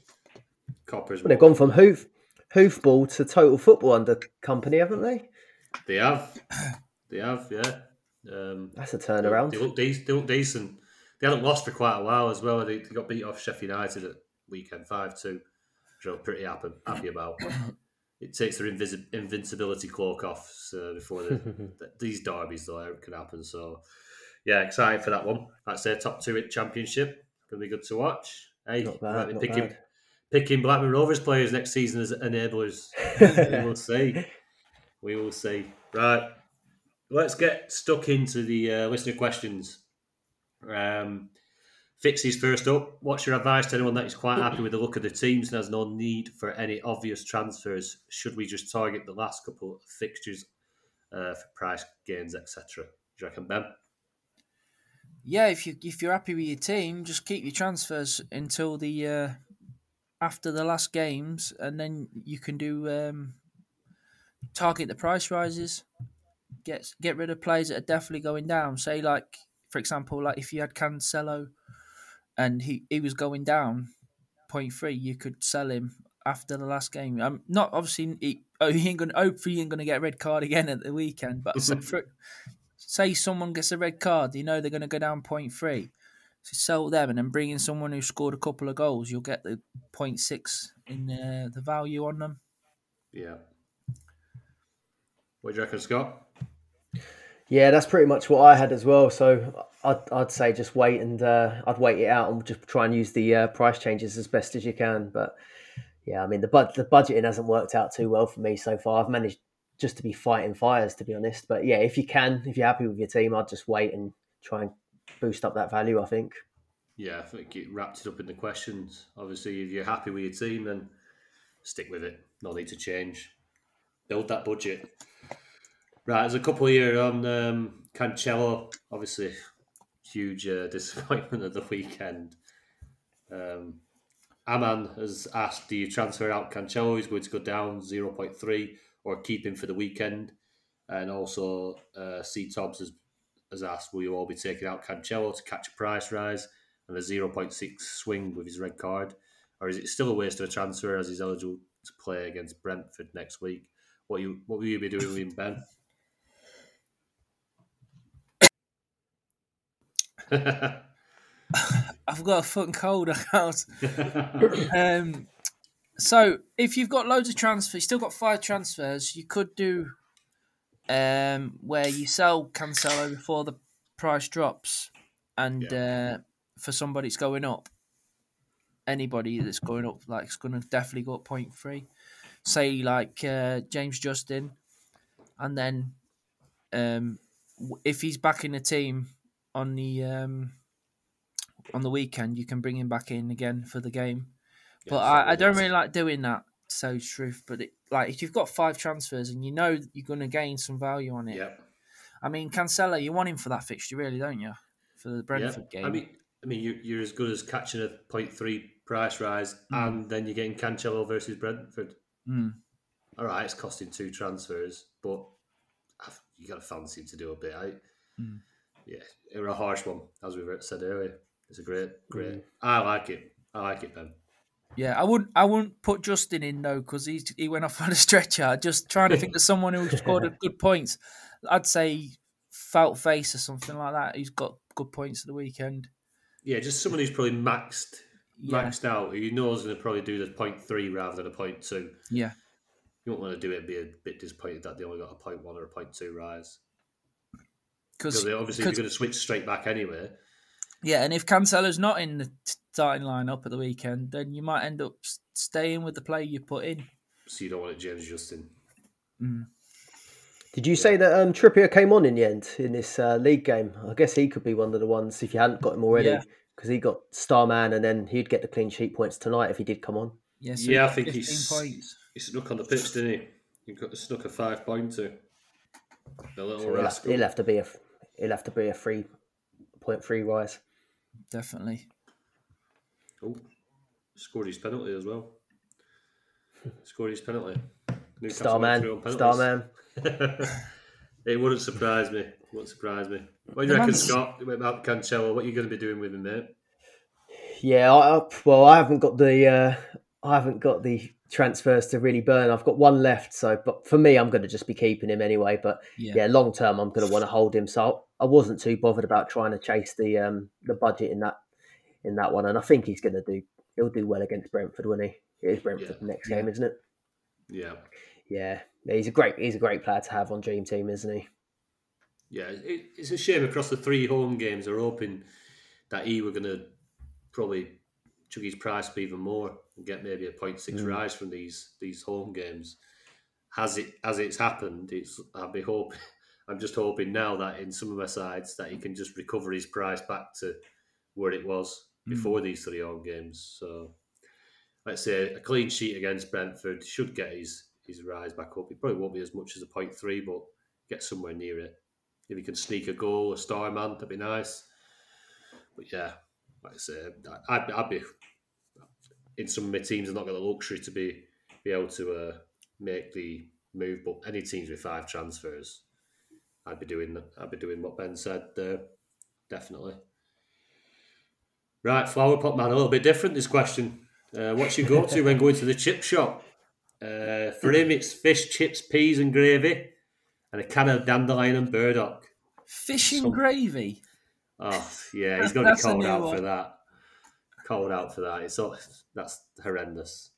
Coppers. Well, they've gone from hoof hoofball to total football under Kompany, haven't they? They have. They have. Yeah. Um, That's a turnaround. They, they, look de- they look decent. They haven't lost for quite a while as well. They, they got beat off Sheffield United at weekend five two, which I'm pretty happy, happy about. it takes their invis- invincibility cloak off so before the, these derbies though it can happen. So yeah, excited for that one. I'd say top two at championship. Gonna be good to watch. Hey, Not bad, might be picking bad. Picking Blackburn Rovers players next season as enablers. we will see. We will see. Right. Let's get stuck into the uh, listener questions. Um, Fixie's first up. What's your advice to anyone that is quite happy with the look of the teams and has no need for any obvious transfers? Should we just target the last couple of fixtures uh, for price gains, etc.? Do you reckon, Ben? Yeah, if you if you're happy with your team, just keep your transfers until the uh, after the last games, and then you can do um, target the price rises. Get get rid of players that are definitely going down. Say like, for example, like if you had Cancelo, and he, he was going down, point three, you could sell him after the last game. I'm not obviously he, oh, he ain't gonna hopefully he ain't gonna get a red card again at the weekend, but for, say someone gets a red card, you know they're going to go down point three. So sell them and then bring in someone who scored a couple of goals. You'll get the point six in uh, the value on them. Yeah. What do you reckon, Scott? Yeah, that's pretty much what I had as well. So I'd, I'd say just wait and uh, I'd wait it out and just try and use the uh, price changes as best as you can. But yeah, I mean the bud- the budgeting hasn't worked out too well for me so far. I've managed just to be fighting fires to be honest. But yeah, if you can, if you're happy with your team, I'd just wait and try and boost up that value. I think. Yeah, I think it wrapped it up in the questions. Obviously, if you're happy with your team, then stick with it. No need to change. Build that budget. Right, there's a couple here on um, Cancelo. Obviously, huge uh, disappointment of the weekend. Um, Aman has asked, do you transfer out Cancelo? He's going to go down 0.3 or keep him for the weekend. And also, uh, C. Tobbs has, has asked, will you all be taking out Cancelo to catch a price rise and a 0.6 swing with his red card? Or is it still a waste of a transfer as he's eligible to play against Brentford next week? What you what will you be doing with him, Ben? I've got a fucking cold. I can't. um, so if you've got loads of transfers, you still got five transfers. You could do um, where you sell Cancelo before the price drops, and uh, for somebody that's going up, anybody that's going up, like it's going to definitely go up point three. Say like uh, James Justin, and then um, if he's back in the team on the um, on the weekend, you can bring him back in again for the game. but I, I don't really like doing that. so truth, but it, like if you've got five transfers and you know you're going to gain some value on it, Yeah, I mean Cancelo, you want him for that fixture, really, don't you? For the Brentford yeah. game. I mean, I mean, you're, you're as good as catching a 0.3 price rise, and then you're getting Cancelo versus Brentford. Mm. All right, it's costing two transfers, but you got to fancy him to do a bit. I, Mm. Yeah, it was a harsh one, as we've said earlier. It's a great, great. Mm. I like it. I like it, Ben. Yeah, I wouldn't. I wouldn't put Justin in though because he he went off on a stretcher. Just trying to think of someone who scored a good points. I'd say Wout Faes or something like that. He's got good points at the weekend. Yeah, just someone who's probably maxed Yeah, maxed out, who you know is going to probably do the point three rather than a point two. yeah, You won't want to do it and be a bit disappointed that they only got a point one or a point two rise. because obviously you're going to switch straight back anyway. yeah, and if Cancelo's not in the starting lineup at the weekend, then you might end up staying with the player you put in. So you don't want it James Justin. Mm. Did you say that um, Trippier came on in the end in this uh, league game? I guess he could be one of the ones if you hadn't got him already, Yeah. because he got star man, and then he'd get the clean sheet points tonight if he did come on. Yeah, so Yeah, I think 15 he's- points. He snuck on the pitch, didn't he? He got snuck a five pointer. The little So he'll, have, he'll have to be a he'll have to be a three point three rise. Definitely. Oh, scored his penalty as well. scored his penalty. Starman, Star went man, through on star penalties. man. it wouldn't surprise me. It wouldn't surprise me. What do you The reckon, man's- Scott? About Cancelo, what are you going to be doing with him, mate? Yeah, I, I- well, I haven't got the uh, I haven't got the transfers to really burn. I've got one left, so but for me, I'm going to just be keeping him anyway. But Yeah. yeah, long term, I'm going to want to hold him. So I wasn't too bothered about trying to chase the um, the budget in that in that one, and I think he's going to do he'll do well against Brentford when he it is Brentford Yeah. next Yeah. game, isn't it? Yeah, Yeah, he's a great he's a great player to have on Dream Team, isn't he? yeah. It, it's a shame across the three home games. They're hoping that he were going to probably chuck his price up even more and get maybe a 0.6 hmm. rise from these these home games. Has it as it's happened? It's I'll be hope. I'm just hoping now that in some of my sides that he can just recover his price back to where it was before these three home games. So let's say a clean sheet against Brentford should get his his rise back up. It probably won't be as much as a point three, but get somewhere near it. If he can sneak a goal, a star man, that'd be nice. But yeah, like I say, I'd, I'd be in some of my teams. are not got the luxury to be be able to uh, make the move. But any teams with five transfers, I'd be doing. I'd be doing what Ben said there. Definitely. Right, flower pot man, a little bit different. This question: uh, What's your go-to when going to the chip shop? Uh, for him, it's fish, chips, peas, and gravy, and a can of dandelion and burdock. Fish and Some- gravy. Oh yeah, he's going to be That's called out one. for that. Called out for that. It's all, that's horrendous.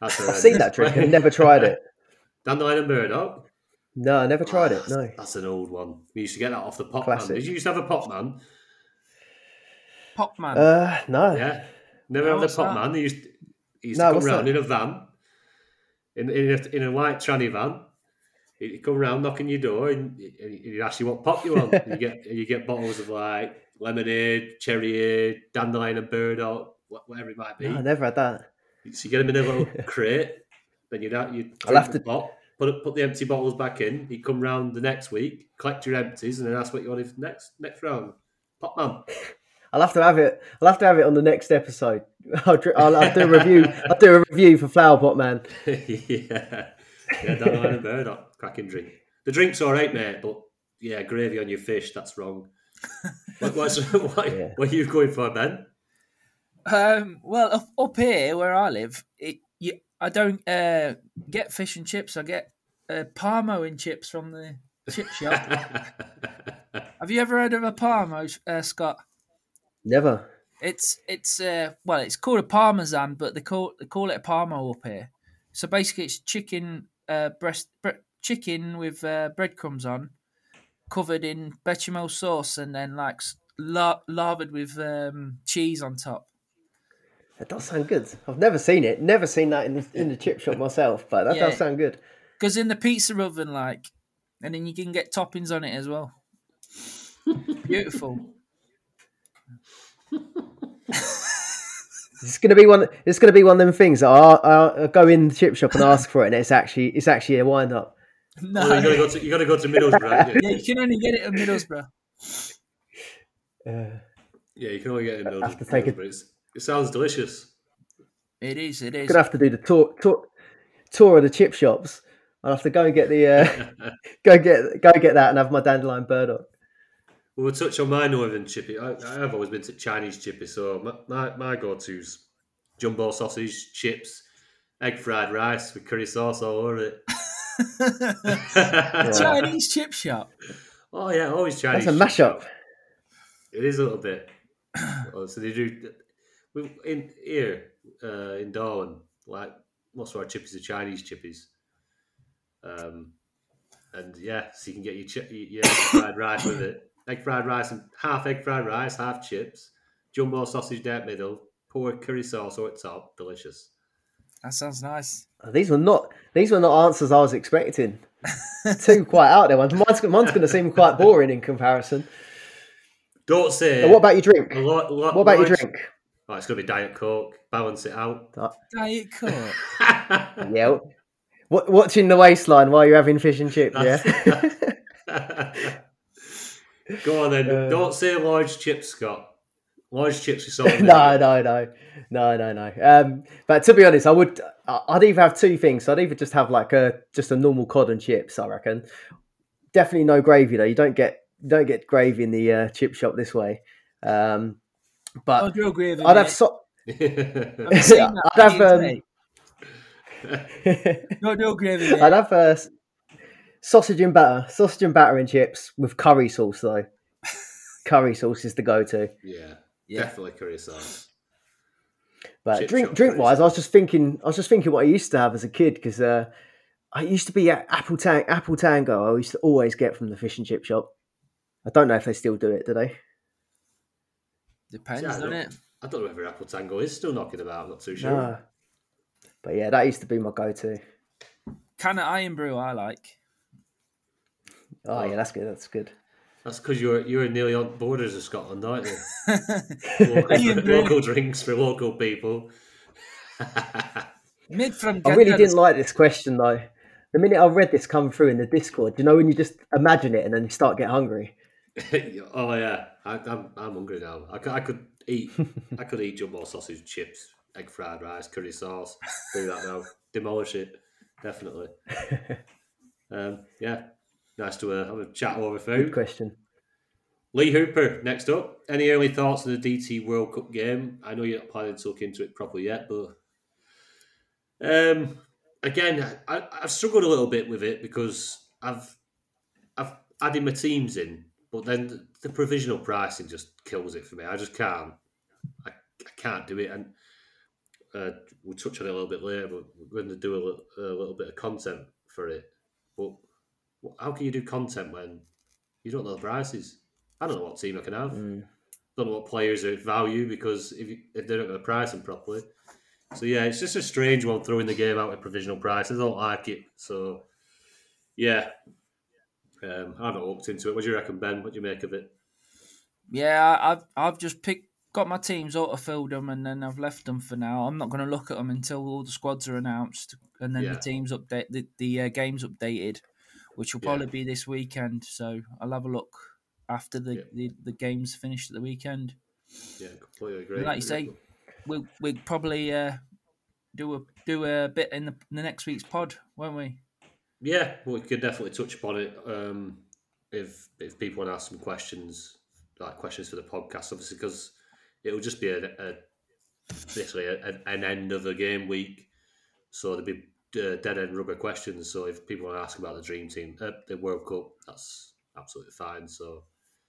That's I've seen that drink and never tried it. Dandelion and burdock. No, I never tried it. No. That's an old one. We used to get that off the pop Classic. man. Did you used to have a pop man? Pop man. Uh, no. Yeah. Never had the pop that? man. He used, he used No, to come what's round that? in a van, in in a, in a white tranny van. He'd come round knocking your door and he'd ask you what pop you want. and you get and you get bottles of like lemonade, cherry, dandelion and burdock, whatever it might be. No, I never had that. So you get them in a little crate. Then you'd have, you'd I'll have the to- pot, put put the empty bottles back in. He'd come round the next week, collect your empties, and then ask what you wanted for next next round. Pop man. I'll have to have it. I'll have to have it on the next episode. I'll, I'll, I'll do a review. I'll do a review for Flower Pot Man. yeah. Yeah, dandelion and burdock. Cracking drink. The drink's all right, mate, but yeah, gravy on your fish, that's wrong. What, what's, what, Yeah. what are you going for, Ben? Um, well, up, up here where I live, it you, I don't uh, get fish and chips. I get uh, Parmo and chips from the chip shop. Have you ever heard of a Parmo, uh, Scott? Never. It's it's uh, well, it's called a parmesan, but they call they call it a parmo up here. So basically, it's chicken uh, breast bre- chicken with uh, breadcrumbs on, covered in bechamel sauce, and then like la- lathered with um, cheese on top. That does sound good. I've never seen it. Never seen that in the, in the chip shop myself, but that Yeah. does sound good. Because in the pizza oven, like, and then you can get toppings on it as well. Beautiful. It's gonna be one. It's gonna be one of them things that I, I go in the chip shop and ask for it, and it's actually it's actually a wind up. No, Oh, you gotta go to you gotta go to Middlesbrough. you? yeah, you can only get it at Middlesbrough. Uh, Yeah, you can only get it in have to Middlesbrough. take it- but it sounds delicious. It is. It is. gonna have to do the tour tour, tour of the chip shops. I'll have to go and get the uh, go get go get that and have my dandelion burdock. We'll touch on my northern chippy. I, I've always been to Chinese chippy, so my, my, my go-to's jumbo sausage, chips, egg fried rice with curry sauce all over it. Chinese chip shop. oh yeah, always Chinese. That's a mashup. It is a little bit. Oh, so they do we- in here uh, in Darwen. Like most of our chippies are Chinese chippies. Um, and yeah, so you can get your, chi- your egg fried rice with it. Egg fried rice and half egg fried rice, half chips, jumbo sausage down middle, pour curry sauce over top. Delicious. That sounds nice. Oh, These were not these were not answers I was expecting. Two quite out there ones. Mine's, mine's going to seem quite boring in comparison. Don't say. But what about your drink? a lot, lot, What about your drink? Oh, it's gonna be Diet Coke. Balance it out. Diet Coke. Yeah. Wa- Watching the waistline while you're having fish and chips. Yeah. Go on then. Uh, Don't say large chips, Scott. Large chips is something. no, no, no, no, no, no. Um, but to be honest, I would. I- I'd either have two things. I'd either just have like a just a normal cod and chips. I reckon. Definitely no gravy though. You don't get you don't get gravy in the uh, chip shop this way. Um, but drill gravy. I'd have mate. so- I've seen that I'd have, um, mate. No, no gravy. mate. I'd have uh, s- sausage and batter, sausage and batter and chips with curry sauce though. curry sauce is the go-to. yeah, Yeah. definitely curry sauce. But Chip drink drink wise, craze. I was just thinking. I was just thinking what I used to have as a kid because uh, I used to be at Apple Tang Apple Tango. I used to always get from the fish and chip shop. I don't know if they still do it. Do they? Depends, See, I doesn't don't- it? I don't know whether Apple Tango is still knocking about. I'm not too sure. No. But yeah, that used to be my go-to. Can of Irn-Bru, I like. Oh, Oh. yeah, that's good. That's good. That's because you're you're nearly on borders of Scotland, aren't you? Local, Irn-Bru. local drinks for local people. Mid from I really didn't like this question though. The minute I read this come through in the Discord, you know when you just imagine it and then you start get hungry. oh yeah, I, I'm I'm hungry now. I could, I could eat I could eat jumbo sausage, chips, egg fried rice, curry sauce. Do that now. Demolish it, definitely. Um, yeah, nice to uh, have a chat over Good question. Lee Hooper next up. Any early thoughts on the DT World Cup game? I know you're not planning to look into it properly yet, but um, again, I, I've struggled a little bit with it because I've I've added my teams in, but then the, the provisional pricing just kills it for me. I just can't. I, I can't do it, and uh, we'll touch on it a little bit later. But we're going to do a, little- a little bit of content for it. But how can you do content when you don't know the prices? I don't know what team I can have. Mm. Don't know what players are at value because if you, if they're not going to price them properly. So yeah, it's just a strange one throwing the game out with provisional prices. I don't like it. So yeah, um, I haven't looked into it. What do you reckon, Ben? What do you make of it? Yeah, I've I've just picked got my teams auto filled them and then I've left them for now. I'm not going to look at them until all the squads are announced and then Yeah. the teams update the the uh, games updated, which will Yeah. probably be this weekend. So I'll have a look after the Yeah. the, the games finished at the weekend. Yeah, completely agree. And like you say, we'll we'll probably uh, do a do a bit in the, the next week's pod, won't we? Yeah, well, we could definitely touch upon it um, if if people want to ask some questions, like questions for the podcast, obviously, because it'll just be a, a basically a, an end of a game week, so there'll be uh, dead end rubber questions. So if people want to ask about the dream team, uh, the World Cup, that's absolutely fine. So,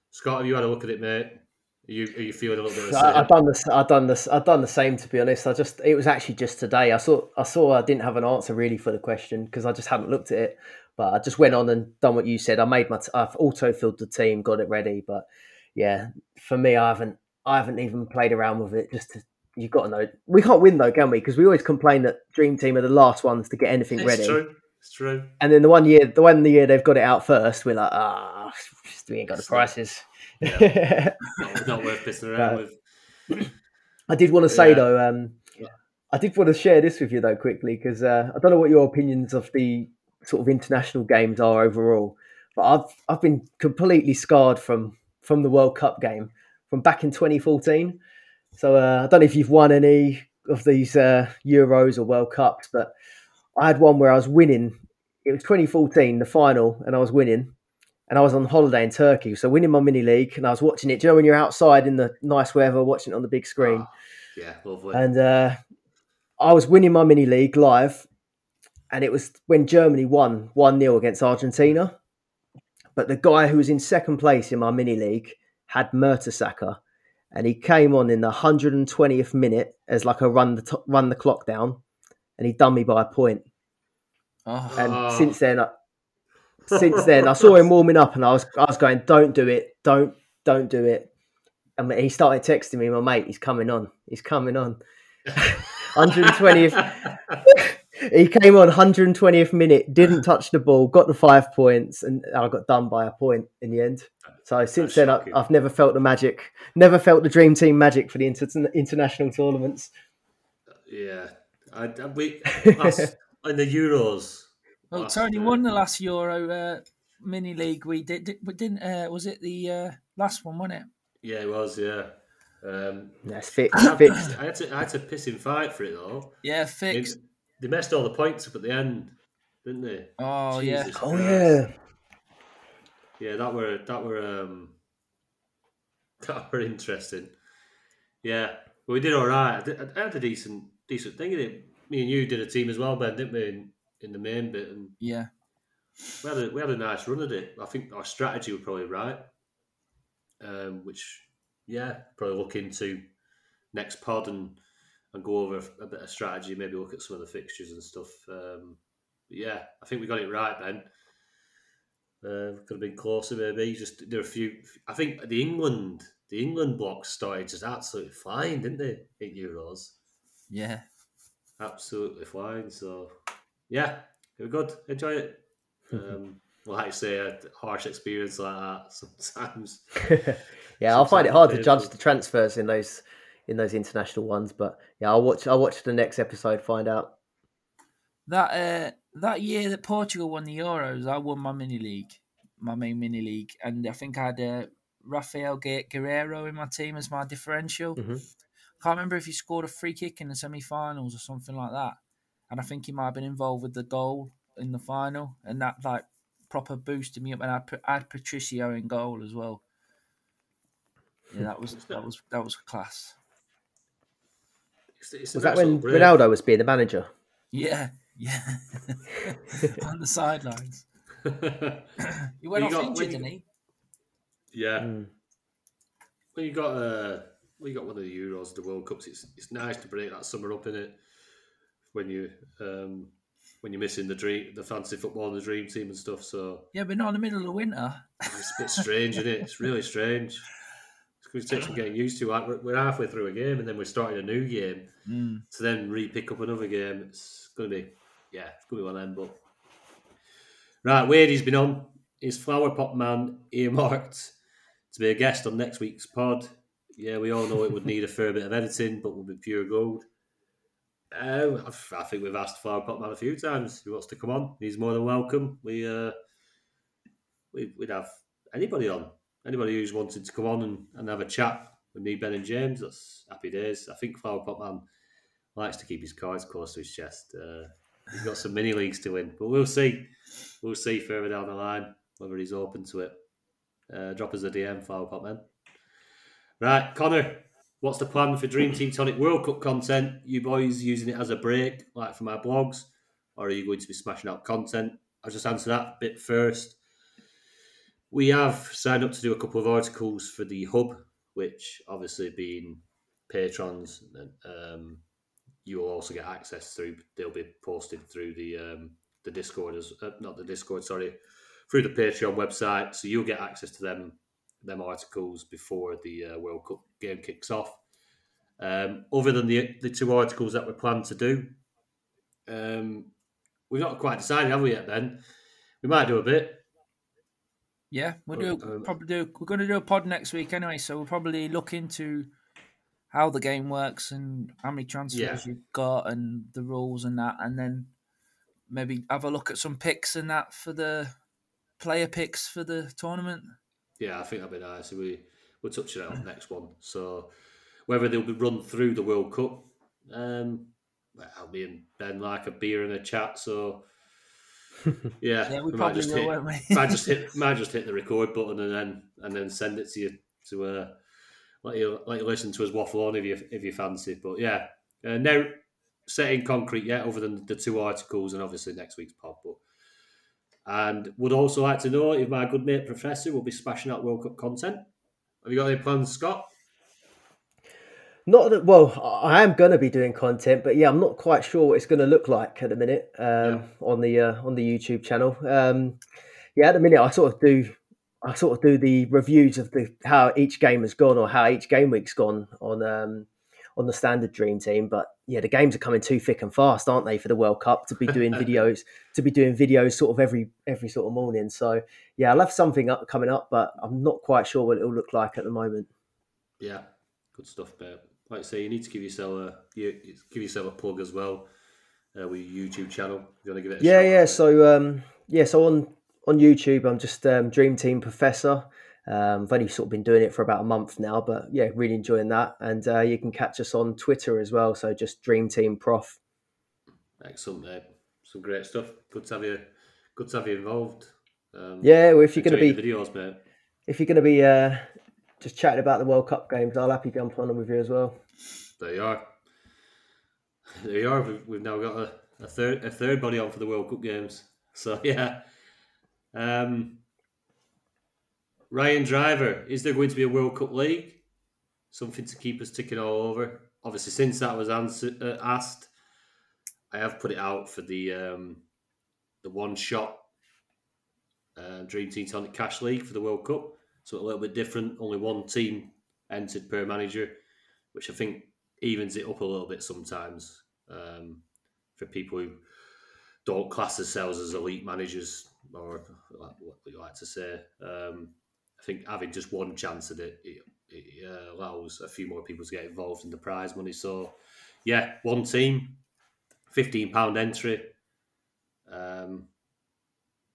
Scott, have you had a look at it, mate? Are you are you feeling a little bit I, I've done this. I've done this. I've done the same. To be honest, I just it was actually just today. I saw. I saw. I didn't have an answer really for the question because I just hadn't looked at it. But I just went on and done what you said. I made my. T- I've auto filled the team, got it ready. But yeah, for me, I haven't. I haven't even played around with it. Just to, you've got to know. We can't win though, can we? Because we always complain that Dream Team are the last ones to get anything it's ready. true. It's true. And then the one year, the one the year they've got it out first, we're like, ah, we ain't got the prices. Not, not worth pissing around with. I did want to say Yeah. though, um, I did want to share this with you though quickly because uh, I don't know what your opinions of the sort of international games are overall, but I've I've been completely scarred from from the World Cup game from back in 2014. So uh, I don't know if you've won any of these uh, Euros or World Cups, but I had one where I was winning. It was 2014, the final, and I was winning. And I was on holiday in Turkey, so winning my mini league, and I was watching it. Do you know when you're outside in the nice weather, watching it on the big screen? Ah, yeah, lovely. and uh, I was winning my mini league live, and it was when Germany won one 0 against Argentina. But the guy who was in second place in my mini league had Mertesacker, and he came on in the 120th minute as like a run the to- run the clock down, and he done me by a point. Oh, And since then, I, since then, I saw him warming up, and I was I was going, "Don't do it, don't don't do it." And he started texting me, "My mate, he's coming on, he's coming on." 120th he came on 120th minute, didn't touch the ball, got the five points, and I got done by a point in the end. So since That's then, I, I've never felt the magic, never felt the dream team magic for the inter- international tournaments. Yeah, I, I, we us, in the Euros. well, Tony uh, won the last Euro uh, mini league we did, did but didn't uh, was it the uh, last one, wasn't it? Yeah, it was. Yeah, um, That's fixed. I, fixed. had to, I had to piss him fight for it though. Yeah, They, fixed. They messed all the points up at the end, didn't they? Oh yeah. Jesus Oh Christ. yeah, yeah. That were that were um, that were interesting. Yeah, but we did all right. I, did, I had a decent decent thing in it. Me and you did a team as well, Ben, didn't we? In, in the main bit, and Yeah. we had a we had a nice run at it. I think our strategy was probably right. Um, which, yeah, probably look into next pod and and go over a bit of strategy. Maybe look at some of the fixtures and stuff. Um, yeah, I think we got it right, Ben. Uh, could have been closer, maybe. Just there are a few. I think the England, the England block started just absolutely flying, didn't they? Eight Euros, Yeah. absolutely flying. So, yeah, it was good. Enjoy it. Um, well, like you say, a harsh experience like that sometimes. yeah, I'll find it hard to judge the transfers in those in those international ones, but yeah, I'll watch. I'll watch the next episode, find out. That uh, that year that Portugal won the Euros, I won my mini league, my main mini league, and I think I had uh, Raphaël Guerreiro in my team as my differential. Mhm. I can't remember if he scored a free kick in the semi-finals or something like that, and I think he might have been involved with the goal in the final, and that like proper boosted me up. And I had, I had Patricio in goal as well. Yeah, that was that was that was class. It's, it's Was that when little break. Ronaldo was being the manager? Yeah, yeah, on the sidelines. He went You off got- injured, when you- didn't he? yeah. Mm. When you got uh, when you got one of the Euros, the World Cups, it's it's nice to break that summer up in it. When you um, when you're missing the dream, the fancy football and the dream team and stuff. So Yeah, but not in the middle of the winter. it's a bit strange, isn't it? It's really strange. It's going to take some getting used to. Like we're, we're halfway through a game and then we're starting a new game. Mm. To then re-pick up another game, it's going to be yeah, it's going to be one them. But right, Wadey's been on. Is Flower Pot Man earmarked to be a guest on next week's pod? Yeah, we all know it would need a fair bit of editing, but will be pure gold. Uh, I I think we've asked Flower Pot Man a few times. He wants to come on. He's more than welcome. We uh, we'd, we'd have anybody on. Anybody who's wanted to come on and, and have a chat with me, Ben and James. That's happy days. I think Flower Pot Man likes to keep his cards close to his chest. Uh, he's got some mini leagues to win, but we'll see. We'll see further down the line whether he's open to it. Uh, drop us a DM, Flower Pot Man. Right, Connor, what's the plan for Dream Team Tonic World Cup content? You boys using it as a break, like for my blogs, or are you going to be smashing out content? I'll just answer that bit first. We have signed up to do a couple of articles for the hub, which obviously being patrons, um, you will also get access through. They'll be posted through the um, the Discord, as uh, not the Discord, sorry, through the Patreon website. So you'll get access to them them articles before the uh, World Cup game kicks off. Um, other than the the two articles that we plan to do, um, we've not quite decided, have we yet? Ben, we might do a bit. Yeah, we'll do Um, probably do. We're going to do a pod next week anyway, so we'll probably look into how the game works and how many transfers Yeah. you've got and the rules and that, and then maybe have a look at some picks and that for the player picks for the tournament. Yeah, I think that'd be nice. We we'll touch it on the next one. So whether they'll be run through the World Cup, um, well, me and Ben like a beer and a chat. So yeah, Yeah, we might probably just will, hit, won't we? might just hit might just hit the record button and then and then send it to you to uh, let you let you listen to us waffle on if you if you fancy. But yeah, uh, no set in concrete yet, other than the two articles and obviously next week's pod. But and would also like to know if my good mate Professor will be smashing out World Cup content. Have you got any plans, Scott? Not that. Well, I am going to be doing content, but yeah, I'm not quite sure what it's going to look like at the minute um, Yeah. on the uh, on the YouTube channel. Um, yeah, at the minute, I sort of do. I sort of do the reviews of the how each game has gone or how each game week's gone on um, on the standard Dream Team. But yeah, the games are coming too thick and fast, aren't they, for the World Cup to be doing videos to be doing videos sort of every every sort of morning. So yeah, I'll have something up coming up, but I'm not quite sure what it'll look like at the moment. Yeah, good stuff, mate. Like I say, you need to give yourself a you, give yourself a plug as well uh, with your YouTube channel. You want to give it yeah yeah so um yeah so on on youtube i'm just um, dream team professor um, i've only sort of been doing it for about a month now but yeah really enjoying that and uh, you can catch us on twitter as well so just dream team prof excellent, mate. Some great stuff. Good to have you. Good to have you involved. Um, yeah well if you're going to be videos, mate. if you're going to be uh just chatting about the world cup games i'll happy jump on with you as well There you are. There you are. We've, now got a, a third a third body on for the World Cup games. So yeah. Um, Ryan Driver, is there going to be a World Cup league? Something to keep us ticking all over. obviously, since that was uh, asked, I have put it out for the um, the one shot uh, Dream Team Tonic Cash League for the World Cup. So a little bit different. Only one team entered per manager, which I think evens it up a little bit sometimes um, for people who don't class themselves as elite managers or what you like to say. Um, I think having just one chance at it, it, it uh, allows a few more people to get involved in the prize money. So, yeah, one team, fifteen pound entry. Um,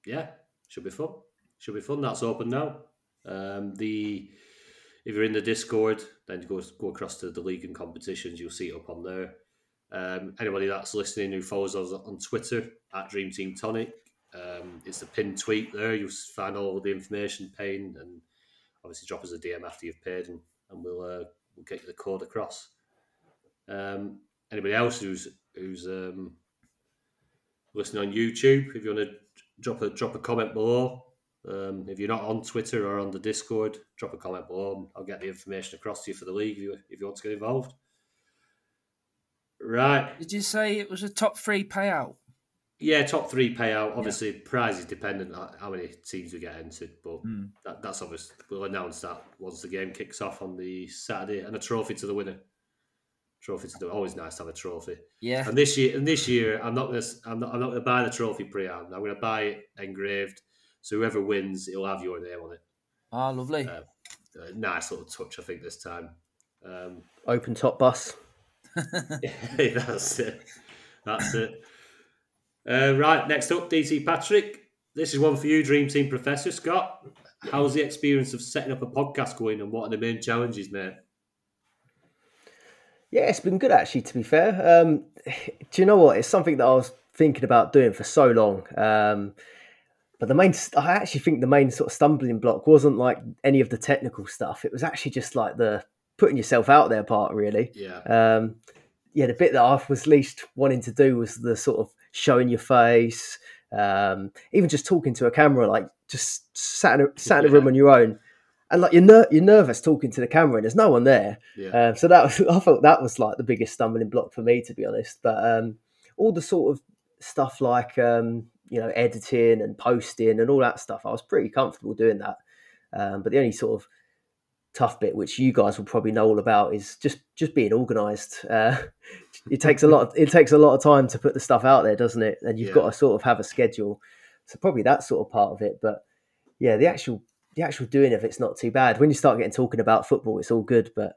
yeah, should be fun. Should be fun. That's open now. Um, the if you're in the Discord, then go go across to the league and competitions. You'll see it up on there. Um, anybody that's listening who follows us on Twitter at Dream Team Tonic, um, it's a pinned tweet there. You'll find all the information, paying, and obviously drop us a DM after you've paid, and, and we'll uh, we'll get you the code across. Um, anybody else who's who's um, listening on YouTube, if you want to drop a drop a comment below. Um, if you're not on Twitter or on the Discord, drop a comment below. I'll get the information across to you for the league if you, if you want to get involved. Right. Did you say it was a top three payout? Yeah, top three payout. Obviously, yeah. prize is dependent on how many teams we get entered, but mm. that, that's obvious. We'll announce that once the game kicks off on the Saturday, and a trophy to the winner. Trophy to the always nice to have a trophy. Yeah. And this year, and this year, I'm not gonna, I'm not, I'm not gonna buy the trophy pre-armed. I'm gonna buy it engraved. So whoever wins, it'll have your name on it. Ah, lovely. Uh, nice little touch, I think, this time. Um, Open top bus. yeah, that's it. That's it. Uh, right, next up, DC Patrick. This is one for you, Dream Team Professor Scott. How's the experience of setting up a podcast going, and what are the main challenges, mate? Yeah, it's been good actually. To be fair, um, do you know what? It's something that I was thinking about doing for so long. Um, but the main, I actually think the main sort of stumbling block wasn't like any of the technical stuff. It was actually just like the putting yourself out there part, really. Yeah. Um, yeah, the bit that I was least wanting to do was the sort of showing your face, um, even just talking to a camera, like just sat in a, sat in a room on your own, and like you're ner- you're nervous talking to the camera, and there's no one there. Yeah. Um, so that was I thought that was like the biggest stumbling block for me, to be honest. But um, all the sort of stuff like um, you know editing and posting and all that stuff, I was pretty comfortable doing that. Um, but the only sort of tough bit, which you guys will probably know all about, is just just being organised. Uh, it takes a lot. Of, it takes a lot of time to put the stuff out there, doesn't it? And you've yeah. got to sort of have a schedule. So probably that sort of part of it. But yeah, the actual the actual doing of it's not too bad. When you start getting talking about football, it's all good. But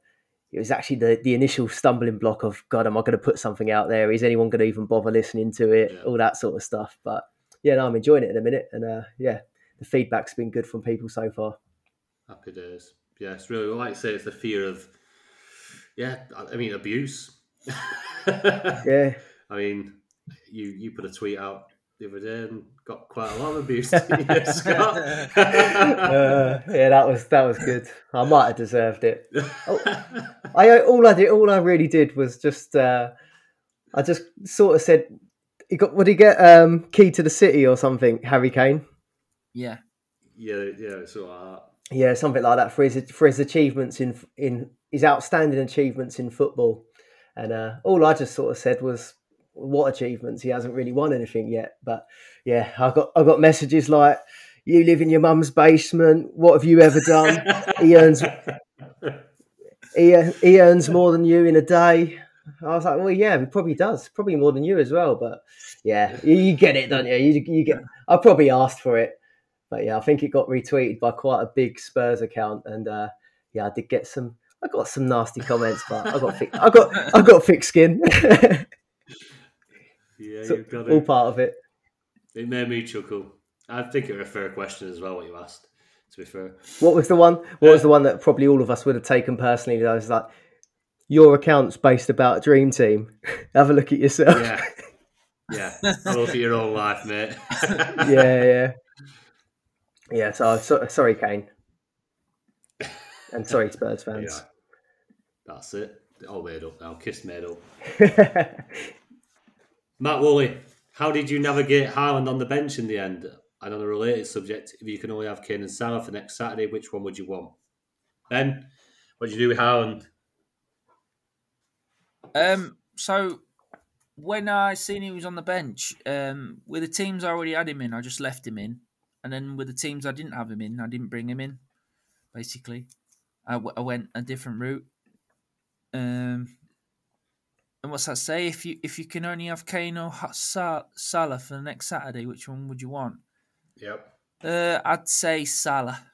it was actually the the initial stumbling block of God, am I going to put something out there? Is anyone going to even bother listening to it? Yeah. All that sort of stuff. But yeah, no, I'm enjoying it in a minute, and uh, yeah, the feedback's been good from people so far. Happy days. Yeah, it's really like I say, it's the fear of, yeah, I mean abuse. yeah. I mean, you you put a tweet out the other day and got quite a lot of abuse. uh, yeah, that was that was good. I might have deserved it. Oh, I all I did, all I really did was just, uh, I just sort of said, "He got would he get um, key to the city or something?" Harry Kane. Yeah. Yeah, yeah, so uh, yeah, something like that for his for his achievements in in his outstanding achievements in football. And uh, all I just sort of said was, "What achievements? He hasn't really won anything yet." But yeah, I got I got messages like, "You live in your mum's basement. What have you ever done?" he earns he he earns more than you in a day. I was like, well, yeah, he probably does, probably more than you as well. But yeah, you, you get it, don't you? You, you get. I probably asked for it, but yeah, I think it got retweeted by quite a big Spurs account, and uh, yeah, I did get some. I got some nasty comments, but I got thick, I got I got thick skin. yeah, so, you've got all part of it. It made me chuckle. I think it was a fair question as well. What you asked, to be fair. What was the one? What was the one that probably all of us would have taken personally? I was like, your account's based about Dream Team. Have a look at yourself. Yeah, yeah. Have a look at your own life, mate. yeah, yeah. Yeah, so, so sorry, Kane. And sorry, Spurs fans. Yeah. That's it. All made up now. Kiss made up. Matt Woolley, how did you navigate Haaland on the bench in the end? And on a related subject, if you can only have Kane and Salah for next Saturday, which one would you want? Ben, what did you do with Haaland? Um, so when I seen he was on the bench, um, with the teams I already had him in, I just left him in, and then with the teams I didn't have him in, I didn't bring him in. Basically, I, w- I went a different route. Um, and what's that say? If you if you can only have Kane or Sal- Salah for the next Saturday, which one would you want? Yep. Uh, I'd say Salah.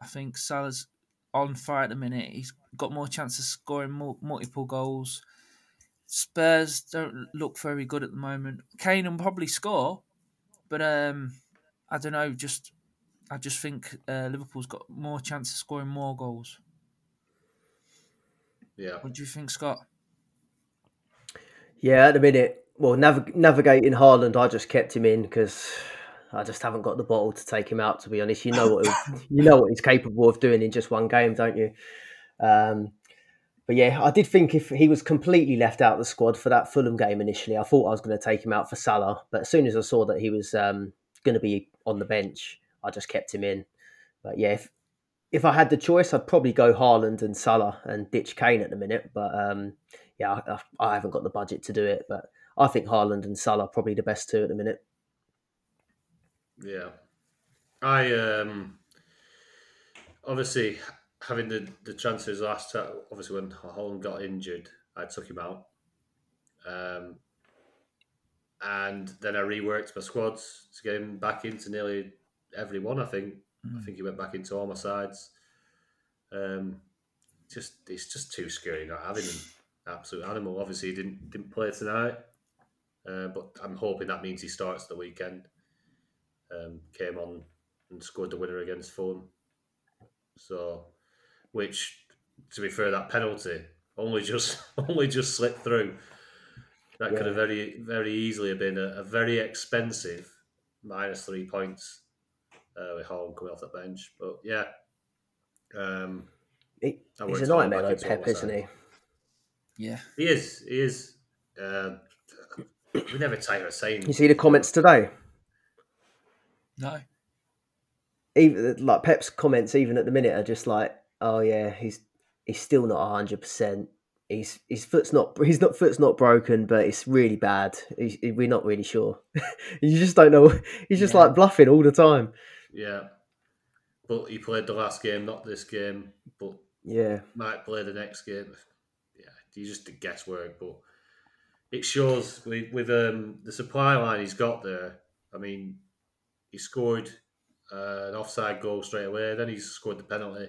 I think Salah's on fire at the minute. He's got more chance of scoring multiple goals. Spurs don't look very good at the moment. Kane will probably score, but um, I don't know. Just I just think uh, Liverpool's got more chance of scoring more goals. Yeah. What do you think, Scott? Yeah, at the minute, well, nav- navigating Haaland, I just kept him in because I just haven't got the bottle to take him out. To be honest, you know what you know what he's capable of doing in just one game, don't you? Um, but yeah, I did think if he was completely left out of the squad for that Fulham game initially, I thought I was going to take him out for Salah. But as soon as I saw that he was um, going to be on the bench, I just kept him in. But yeah, if, if I had the choice, I'd probably go Haaland and Salah and ditch Kane at the minute. But um, yeah, I, I, haven't got the budget to do it. But I think Haaland and Salah are probably the best two at the minute. Yeah, I um, obviously having the the transfers last time. Obviously, when Haaland got injured, I took him out. Um, and then I reworked my squads to get him back into nearly every one, I think mm. I think he went back into all my sides. Um, just it's just too scary not having him. Absolute animal. Obviously, he didn't didn't play tonight, uh, but I'm hoping that means he starts the weekend. Um, came on and scored the winner against Fulham. So, which to be fair, that penalty only just only just slipped through. That yeah. could have very very easily have been a, a very expensive minus three points uh, with Hall coming off the bench. But yeah, um, he, he's a nightmare, like Pep, isn't he? Yeah, he is. He is. Uh, we never tire of saying. You see the comments today? No. Even like Pep's comments, even at the minute, are just like, "Oh yeah, he's he's still not hundred percent. He's his foot's not he's not foot's not broken, but it's really bad. He's, we're not really sure. you just don't know. He's just yeah. like bluffing all the time. Yeah, but he played the last game, not this game. But yeah, might play the next game. Yeah, he's just a guesswork, but it shows with, with um, the supply line he's got there. I mean, he scored uh, an offside goal straight away. Then he scored the penalty.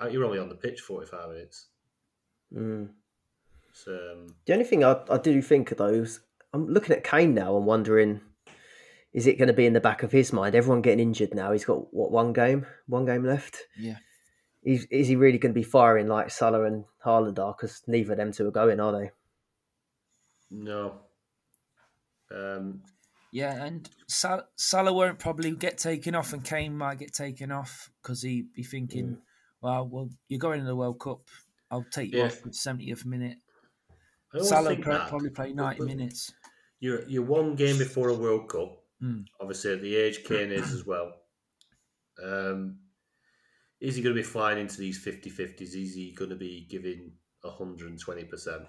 Uh, you're only on the pitch 45 minutes. Mm. So, um, the only thing I, I do think though is I'm looking at Kane now and wondering is it going to be in the back of his mind? Everyone getting injured now. He's got what one game, one game left. Yeah. Is, is he really going to be firing like Salah and Haaland are? Because neither of them two are going, are they? No. Um, yeah, and Sal- Salah won't probably get taken off, and Kane might get taken off because he'd be thinking, mm. "Well, well, you're going to the World Cup. I'll take you yeah. off at seventieth minute." Salah probably play ninety minutes. You're you're one game before a World Cup. Mm. Obviously, at the age Kane is as well. Um, is he going to be flying into these 50-50s? Is he going to be giving 120%?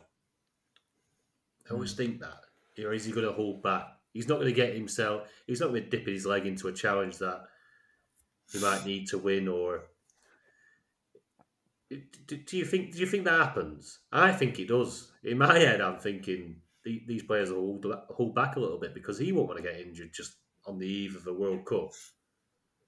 I always mm. think that. Or is he going to hold back? He's not going to get himself. He's not going to dip his leg into a challenge that he might need to win. Or do, do you think? Do you think that happens? I think it does. In my head, I'm thinking these players will hold, hold back a little bit because he won't want to get injured just on the eve of the World Cup.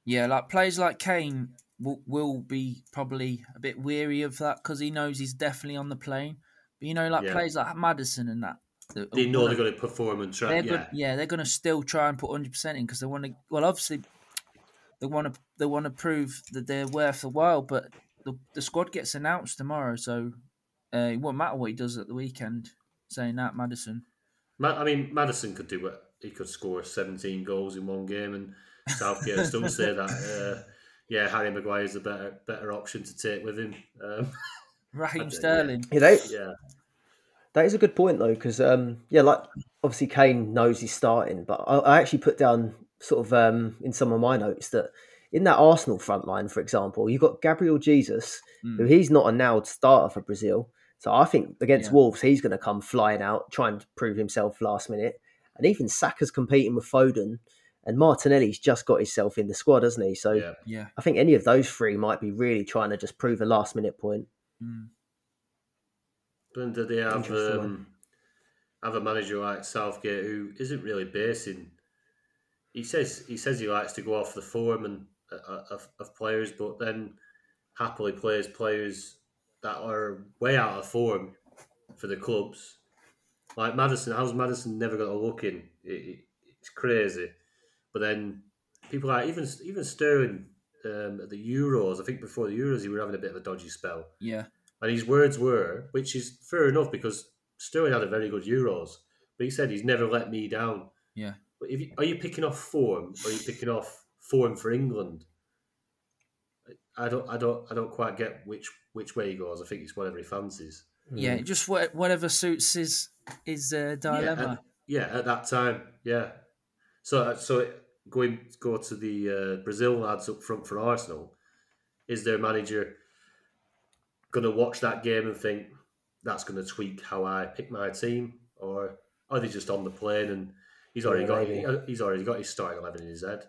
Yeah, like players like Kane will, will be probably a bit weary of that because he knows he's definitely on the plane. But you know, like yeah. players like Maddison and that, they know they're going to perform and try. They're yeah. Good, yeah, they're going to still try and put hundred percent in because they want to. Well, obviously, they want to. They want to prove that they're worth the while. But the, the squad gets announced tomorrow, so uh, it won't matter what he does at the weekend. Saying that, Maddison. I mean, Maddison could do it. He could score seventeen goals in one game, and Southgate still say that. Uh, yeah, Harry Maguire is a better better option to take with him. Um, Raheem Sterling. Yeah. they, yeah. That is a good point though, because um, yeah, like obviously Kane knows he's starting, but I, I actually put down sort of um, in some of my notes that in that Arsenal front line, for example, you've got Gabriel Jesus, mm. who he's not a nailed starter for Brazil, So I think against Yeah. Wolves, he's going to come flying out, trying to prove himself last minute. And even Saka's competing with Foden, and Martinelli's just got himself in the squad, hasn't he? So Yeah. Yeah. I think any of those three might be really trying to just prove a last minute point. Mm. Then do they have um, have a manager like Southgate who isn't really basing? He says he says he likes to go off the form and of, of players, but then happily plays players that are way out of form for the clubs. Like Maddison, how's Maddison never got a look in? It, it, it's crazy. But then people like even even Sterling um, at the Euros. I think before the Euros, he were having a bit of a dodgy spell. Yeah. And his words were, which is fair enough because Sterling had a very good Euros, but he said he's never let me down. Yeah. But if you, are you picking off form, or are you picking off form for England? I don't, I don't, I don't quite get which which way he goes. I think it's whatever he fancies. Yeah. Just wha- whatever suits his his uh, Yeah, dilemma. at, yeah, at that time, yeah. So, so going go to the uh, Brazil lads up front for Arsenal. Is their manager going to watch that game and think that's going to tweak how I pick my team, or are they just on the plane and he's already Yeah, got maybe. he's already got his starting eleven in his head?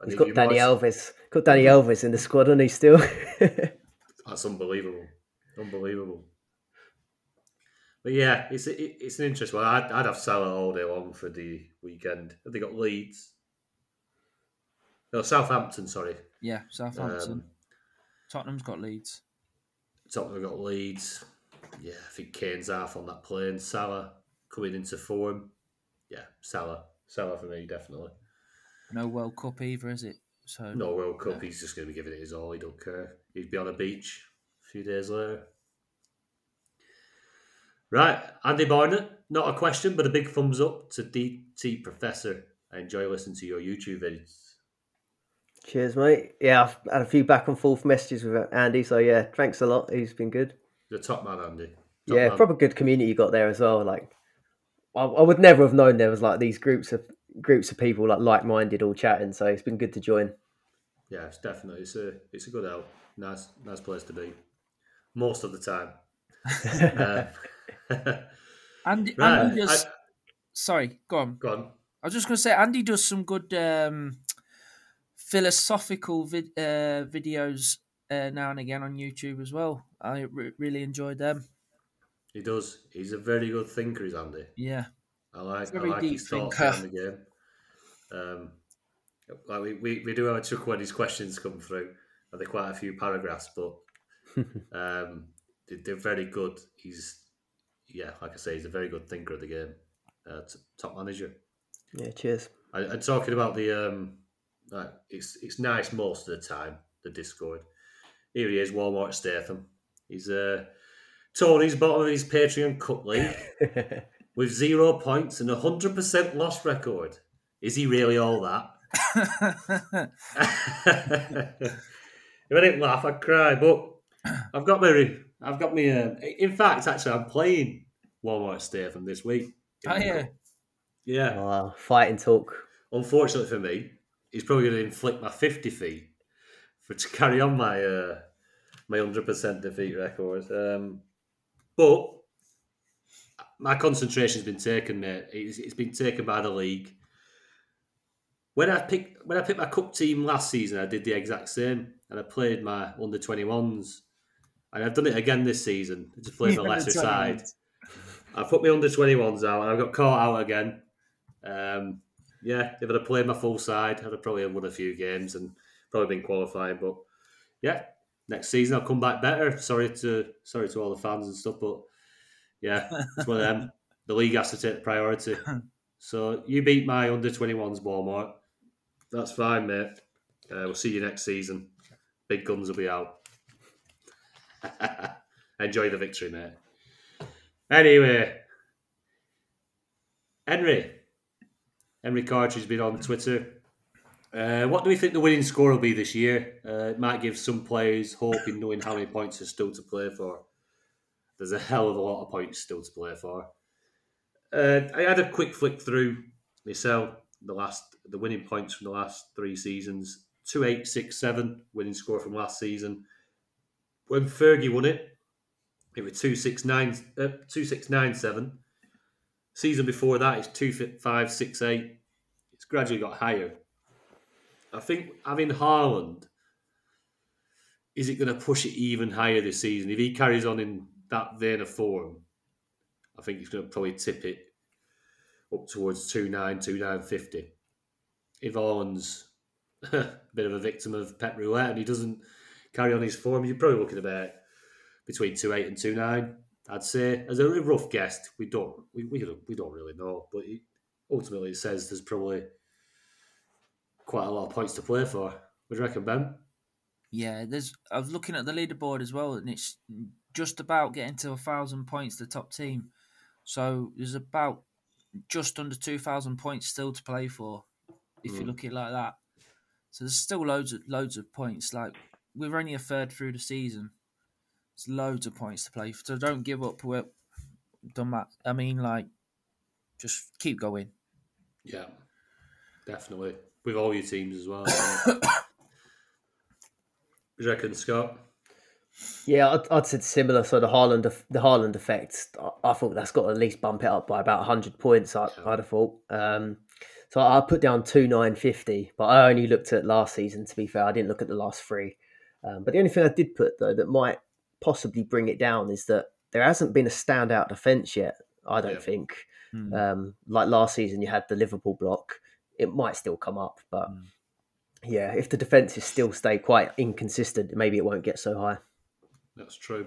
And He's if got you Danny might- Elvis, got Dani Alves in the squad, and he still. That's unbelievable, unbelievable. But yeah, it's it, it's an interesting one. I'd, I'd have Salah all day long for the weekend. Have they got Leeds? No, Southampton. Sorry, Yeah. Southampton. um, Tottenham's got Leeds. Tottenham have got Leeds. Yeah, I think Kane's half on that plane. Salah coming into form. Yeah, Salah, Salah for me definitely. No World Cup either, is it? So No World Cup. He's just going to be giving it his all. He don't care. He'd be on a beach a few days later. Right, Andy Barnett. Not a question, but a big thumbs up to DT Professor. I enjoy listening to your YouTube videos. Cheers, mate. Yeah, I've had a few back and forth messages with Andy, so yeah, thanks a lot. He's been good. The top man, Andy. Top yeah, man. proper good community you got there as well. Like, I, I would never have known there was like these groups of groups of people like like minded all chatting. So it's been good to join. Yeah, it's definitely it's a it's a good out. Nice nice place to be. Most of the time. uh, Andy, right, Andy does. I- sorry, go on. go on. I was just going to say Andy does some good um, philosophical vid- uh, videos uh, now and again on YouTube as well. I re- really enjoyed them. He does. He's a very good thinker, is Andy. Yeah, I like, I like his thoughts on the game. Um, like we, we, we do have a chuckle when his questions come through, and they're quite a few paragraphs, but um, they, they're very good. He's, yeah, like I say, he's a very good thinker of the game. Uh, t- top manager. Yeah, cheers. I, I'm talking about the, um, like, it's it's nice most of the time, the Discord. Here he is, Walmart Statham. He's uh, Tony's bottom of his Patreon Cup League with zero points and a hundred percent loss record. Is he really all that? if I didn't laugh, I'd cry. But I've got my, I've got me. Uh, in fact, actually, I'm playing Walmart Statham this week. Oh, yeah. yeah. wow, fighting talk. Unfortunately for me, he's probably going to inflict my fifty fee for to carry on my uh, my hundred percent defeat record. Um, but my concentration's been taken, mate. It's, it's been taken by the league. When I picked when I picked my cup team last season, I did the exact same, and I played my under twenty ones, and I've done it again this season. I just played the lesser side. I put my under twenty ones out, and I got caught out again. Um, yeah, if I'd have played my full side, I'd have probably won a few games and probably been qualifying. But yeah, next season I'll come back better. Sorry to sorry to all the fans and stuff, but yeah, it's one of them. The league has to take the priority. So you beat my under twenty ones, Walmart. That's fine, mate. Uh, we'll see you next season. Big guns will be out. Enjoy the victory, mate. Anyway, Henry. Henry Cartridge been on Twitter. Uh, what do we think the winning score will be this year? Uh, it might give some players hope in knowing how many points are still to play for. There's a hell of a lot of points still to play for. Uh, I had a quick flick through myself. The last, the winning points from the last three seasons: two, eight, six, seven winning score from last season. When Fergie won it, It was two six nine uh, two six nine seven. Season before that is two five six eight. It's gradually got higher. I think having Haaland, is it going to push it even higher this season? If he carries on in that vein of form, I think he's going to probably tip it up towards 2.9, 2.950. If Haaland's a bit of a victim of Pep roulette and he doesn't carry on his form, you're probably looking about between 2.8 and 2.9. I'd say, as a rough guess, we don't we, we, we don't really know, but it, ultimately it says there's probably quite a lot of points to play for. Would you reckon, Ben? Yeah, there's. I was looking at the leaderboard as well, and it's just about getting to a thousand points. The top team, so there's about just under two thousand points still to play for, if mm. you look at it like that. So there's still loads of loads of points. Like we're only a third through the season. There's loads of points to play for. So don't give up. We're done that. I mean, like, just keep going. Yeah, definitely with all your teams as well. you reckon, Scott? Yeah, I'd, I'd said similar. So the Haaland, the Haaland effect, I, I thought that's got to at least bump it up by about hundred points. I, would have thought. Um, so I put down two nine fifty, but I only looked at last season. To be fair, I didn't look at the last three. Um, but the only thing I did put though that might possibly bring it down is that there hasn't been a standout defence yet. I don't yeah. think. Mm. Um, like last season, you had the Liverpool block. It might still come up, but mm. yeah, if the defences still stay quite inconsistent, maybe it won't get so high. That's true.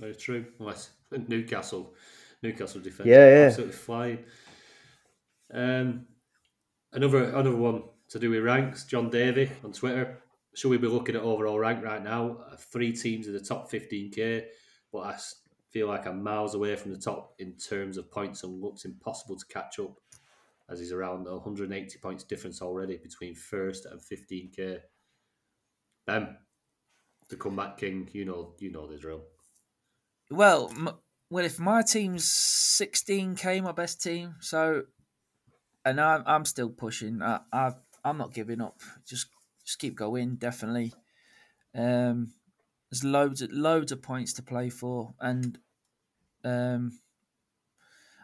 Very true. Unless Newcastle, Newcastle defence, yeah, yeah, absolutely flying. Um, another another one to do with ranks. John Davy on Twitter. Should we be looking at overall rank right now? Three teams in the top 15k, but I feel like I'm miles away from the top in terms of points and looks impossible to catch up, as he's around 180 points difference already between first and 15k. Ben, the comeback king. You know, you know the drill. Well, m- well, if my team's 16k, my best team, so, and I'm I'm still pushing. I, I I'm not giving up. Just just keep going. Definitely. Um, there's loads of loads of points to play for, and um,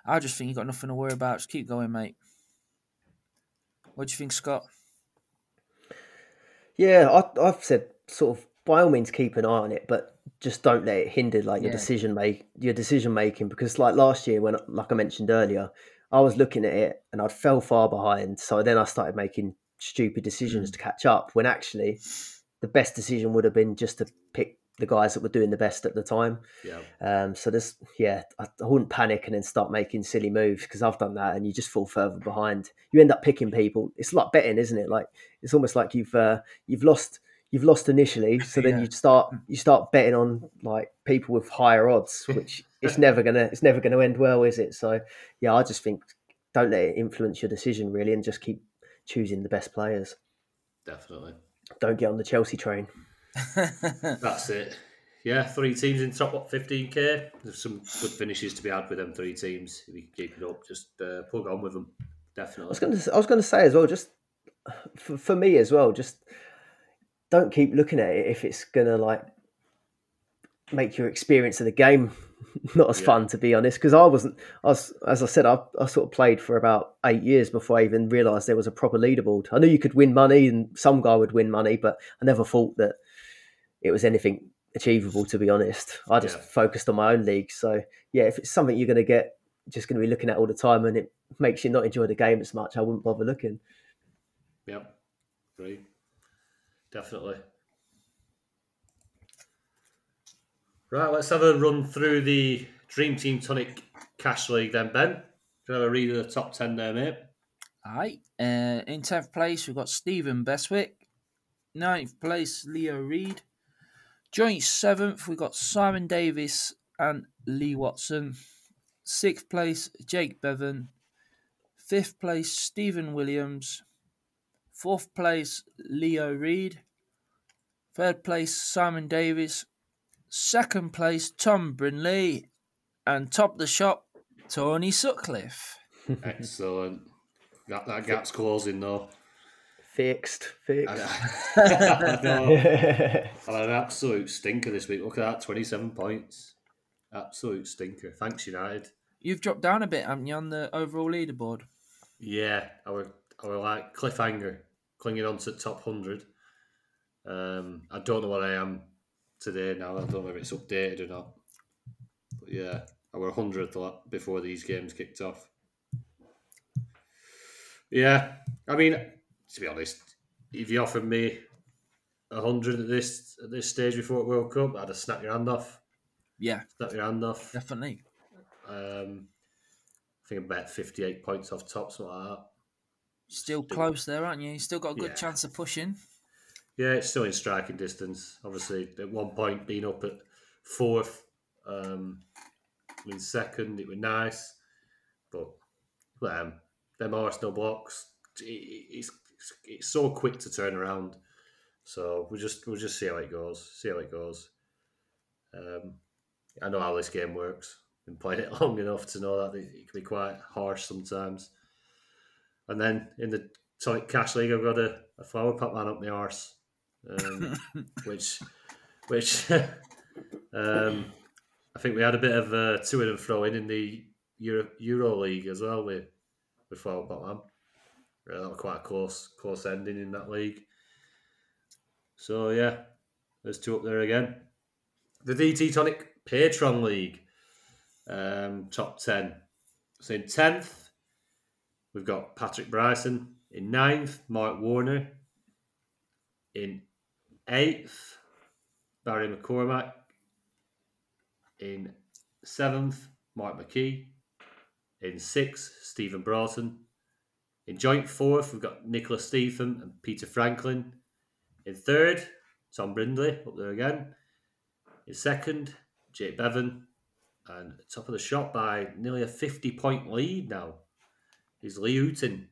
I just think you got nothing to worry about. Just keep going, mate. What do you think, Scott? Yeah, I, I've said sort of by all means keep an eye on it, but just don't let it hinder like your yeah. decision make your decision making because like last year when like I mentioned earlier, I was looking at it and I fell far behind. So then I started making stupid decisions mm. to catch up when actually the best decision would have been just to pick the guys that were doing the best at the time. Yeah. Um, so this, yeah, I, I, wouldn't panic and then start making silly moves because I've done that, and you just fall further behind. You end up picking people. It's like betting, isn't it? Like it's almost like you've uh, you've lost you've lost initially, so then yeah. you start you start betting on like people with higher odds, which it's never gonna it's never gonna end well, is it? So yeah, I just think don't let it influence your decision really, and just keep choosing the best players. Definitely. Don't get on the Chelsea train. That's it. Yeah, three teams in top what fifteen k. There's some good finishes to be had with them three teams. If you can keep it up, just uh, plug on with them. Definitely. I was going to I was going to say as well, just for, for me as well, just don't keep looking at it if it's gonna like make your experience of the game not as yeah. fun to be honest. Because i wasn't i was as i said I, I sort of played for about eight years before i even realized there was a proper leaderboard. I knew you could win money and some guy would win money but i never thought that it was anything achievable to be honest. I just yeah. focused on my own league. So yeah if it's something you're going to get just going to be looking at all the time and it makes you not enjoy the game as much i wouldn't bother looking. Yep. Great definitely. Right, let's have a run through the Dream Team Tonic Cash League then, Ben. Can I have a read of the top 10 there, mate? Aye. Uh, in 10th place, we've got Stephen Bestwick. 9th place, Leo Reed. Joint 7th, we've got Simon Davis and Lee Watson. 6th place, Jake Bevan. 5th place, Stephen Williams. Fourth place, Leo Reed. Third place, Simon Davis. Second place, Tom Brinley. And top the shop, Tony Sutcliffe. Excellent. That, that gap's closing though. Fixed, fixed. I know. an absolute stinker this week. Look at that, 27 points. absolute stinker. Thanks, United. You've dropped down a bit, haven't you, on the overall leaderboard? Yeah, I were, Were like cliffhanger, clinging on to top 100. Um, I don't know what I am today now. I don't know if it's updated or not. But yeah, I were 100th before these games kicked off. Yeah, I mean, to be honest, if you offered me a hundred at this at this stage before the World Cup, I'd have snapped your hand off. Yeah, snap your hand off. Definitely. Um, I think I bet fifty eight points off top, something like that. Still, close there, aren't you? You still got a good yeah. chance of pushing. Yeah, it's still in striking distance. Obviously, at one point being up at fourth, um, in second, it was nice, but um, them Arsenal blocks, it's, it's so quick to turn around. So we'll just we'll just see how it goes. See how it goes. Um, I know how this game works. Been playing it long enough to know that it, it can be quite harsh sometimes. And then in the Tonic Cash League, I've got a, a flower pot man up my arse, um, which which um, I think we had a bit of a to and fro in in the Euro, Euro League as well with with flower pot man. Uh, that was quite a close close ending in that league. So yeah, there's two up there again. The DT Tonic Patreon League, um, top ten. So in tenth, we've got Patrick Bryson. In ninth, Mark Warner. In eighth, Barry McCormack. In seventh, Mark McKee. In sixth, Stephen Broughton. In joint fourth, we've got Nicholas Stephen and Peter Franklin. In third, Tom Brindley up there again. In second, Jake Bevan. And top of the shot by nearly a 50 point lead now is Lee Houghton.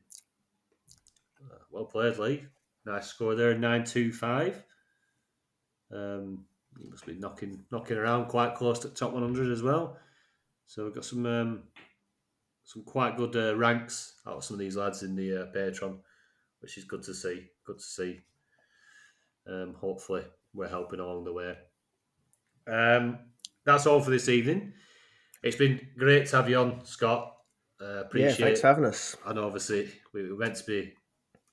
Uh, well played, Lee. Nice score there, 9 2 5. Um, he must be knocking knocking around quite close to top 100 as well. So we've got some um, some quite good uh, ranks out of some of these lads in the uh, Patreon, which is good to see. Good to see. Um, hopefully, we're helping along the way. Um, that's all for this evening. It's been great to have you on, Scott. Uh, appreciate yeah, thanks for having us. I know, obviously, we were meant to be,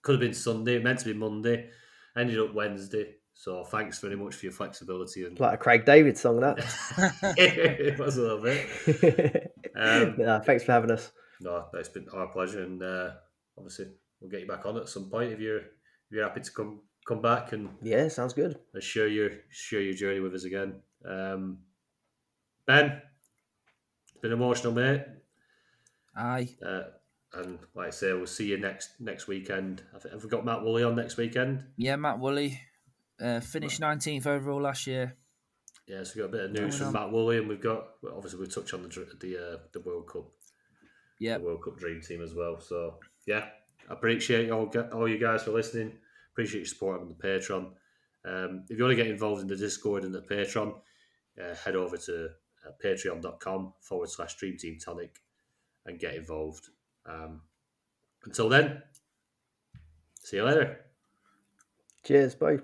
could have been Sunday, meant to be Monday, ended up Wednesday. So thanks very much for your flexibility and like a Craig David song that. it was a little bit. Um, no, thanks for having us. No, it's been our pleasure, and uh, obviously we'll get you back on at some point if you're if you're happy to come come back and yeah, sounds good. share your share your journey with us again. Um, ben, it's been emotional, mate. Aye. Uh, and like I say, we'll see you next next weekend. Have we got Matt Woolley on next weekend? Yeah, Matt Woolley uh, finished nineteenth overall last year. Yeah, so we've got a bit of news from Matt Woolley, and we've got obviously we touched on the the uh, the World Cup, yeah, the World Cup Dream Team as well. So yeah, I appreciate all all you guys for listening. Appreciate your support on the Patreon. Um, if you want to get involved in the Discord and the Patreon, uh, head over to uh, patreon.com forward slash Dream Team Tonic and get involved. Um, until then, see you later. Cheers. Bye.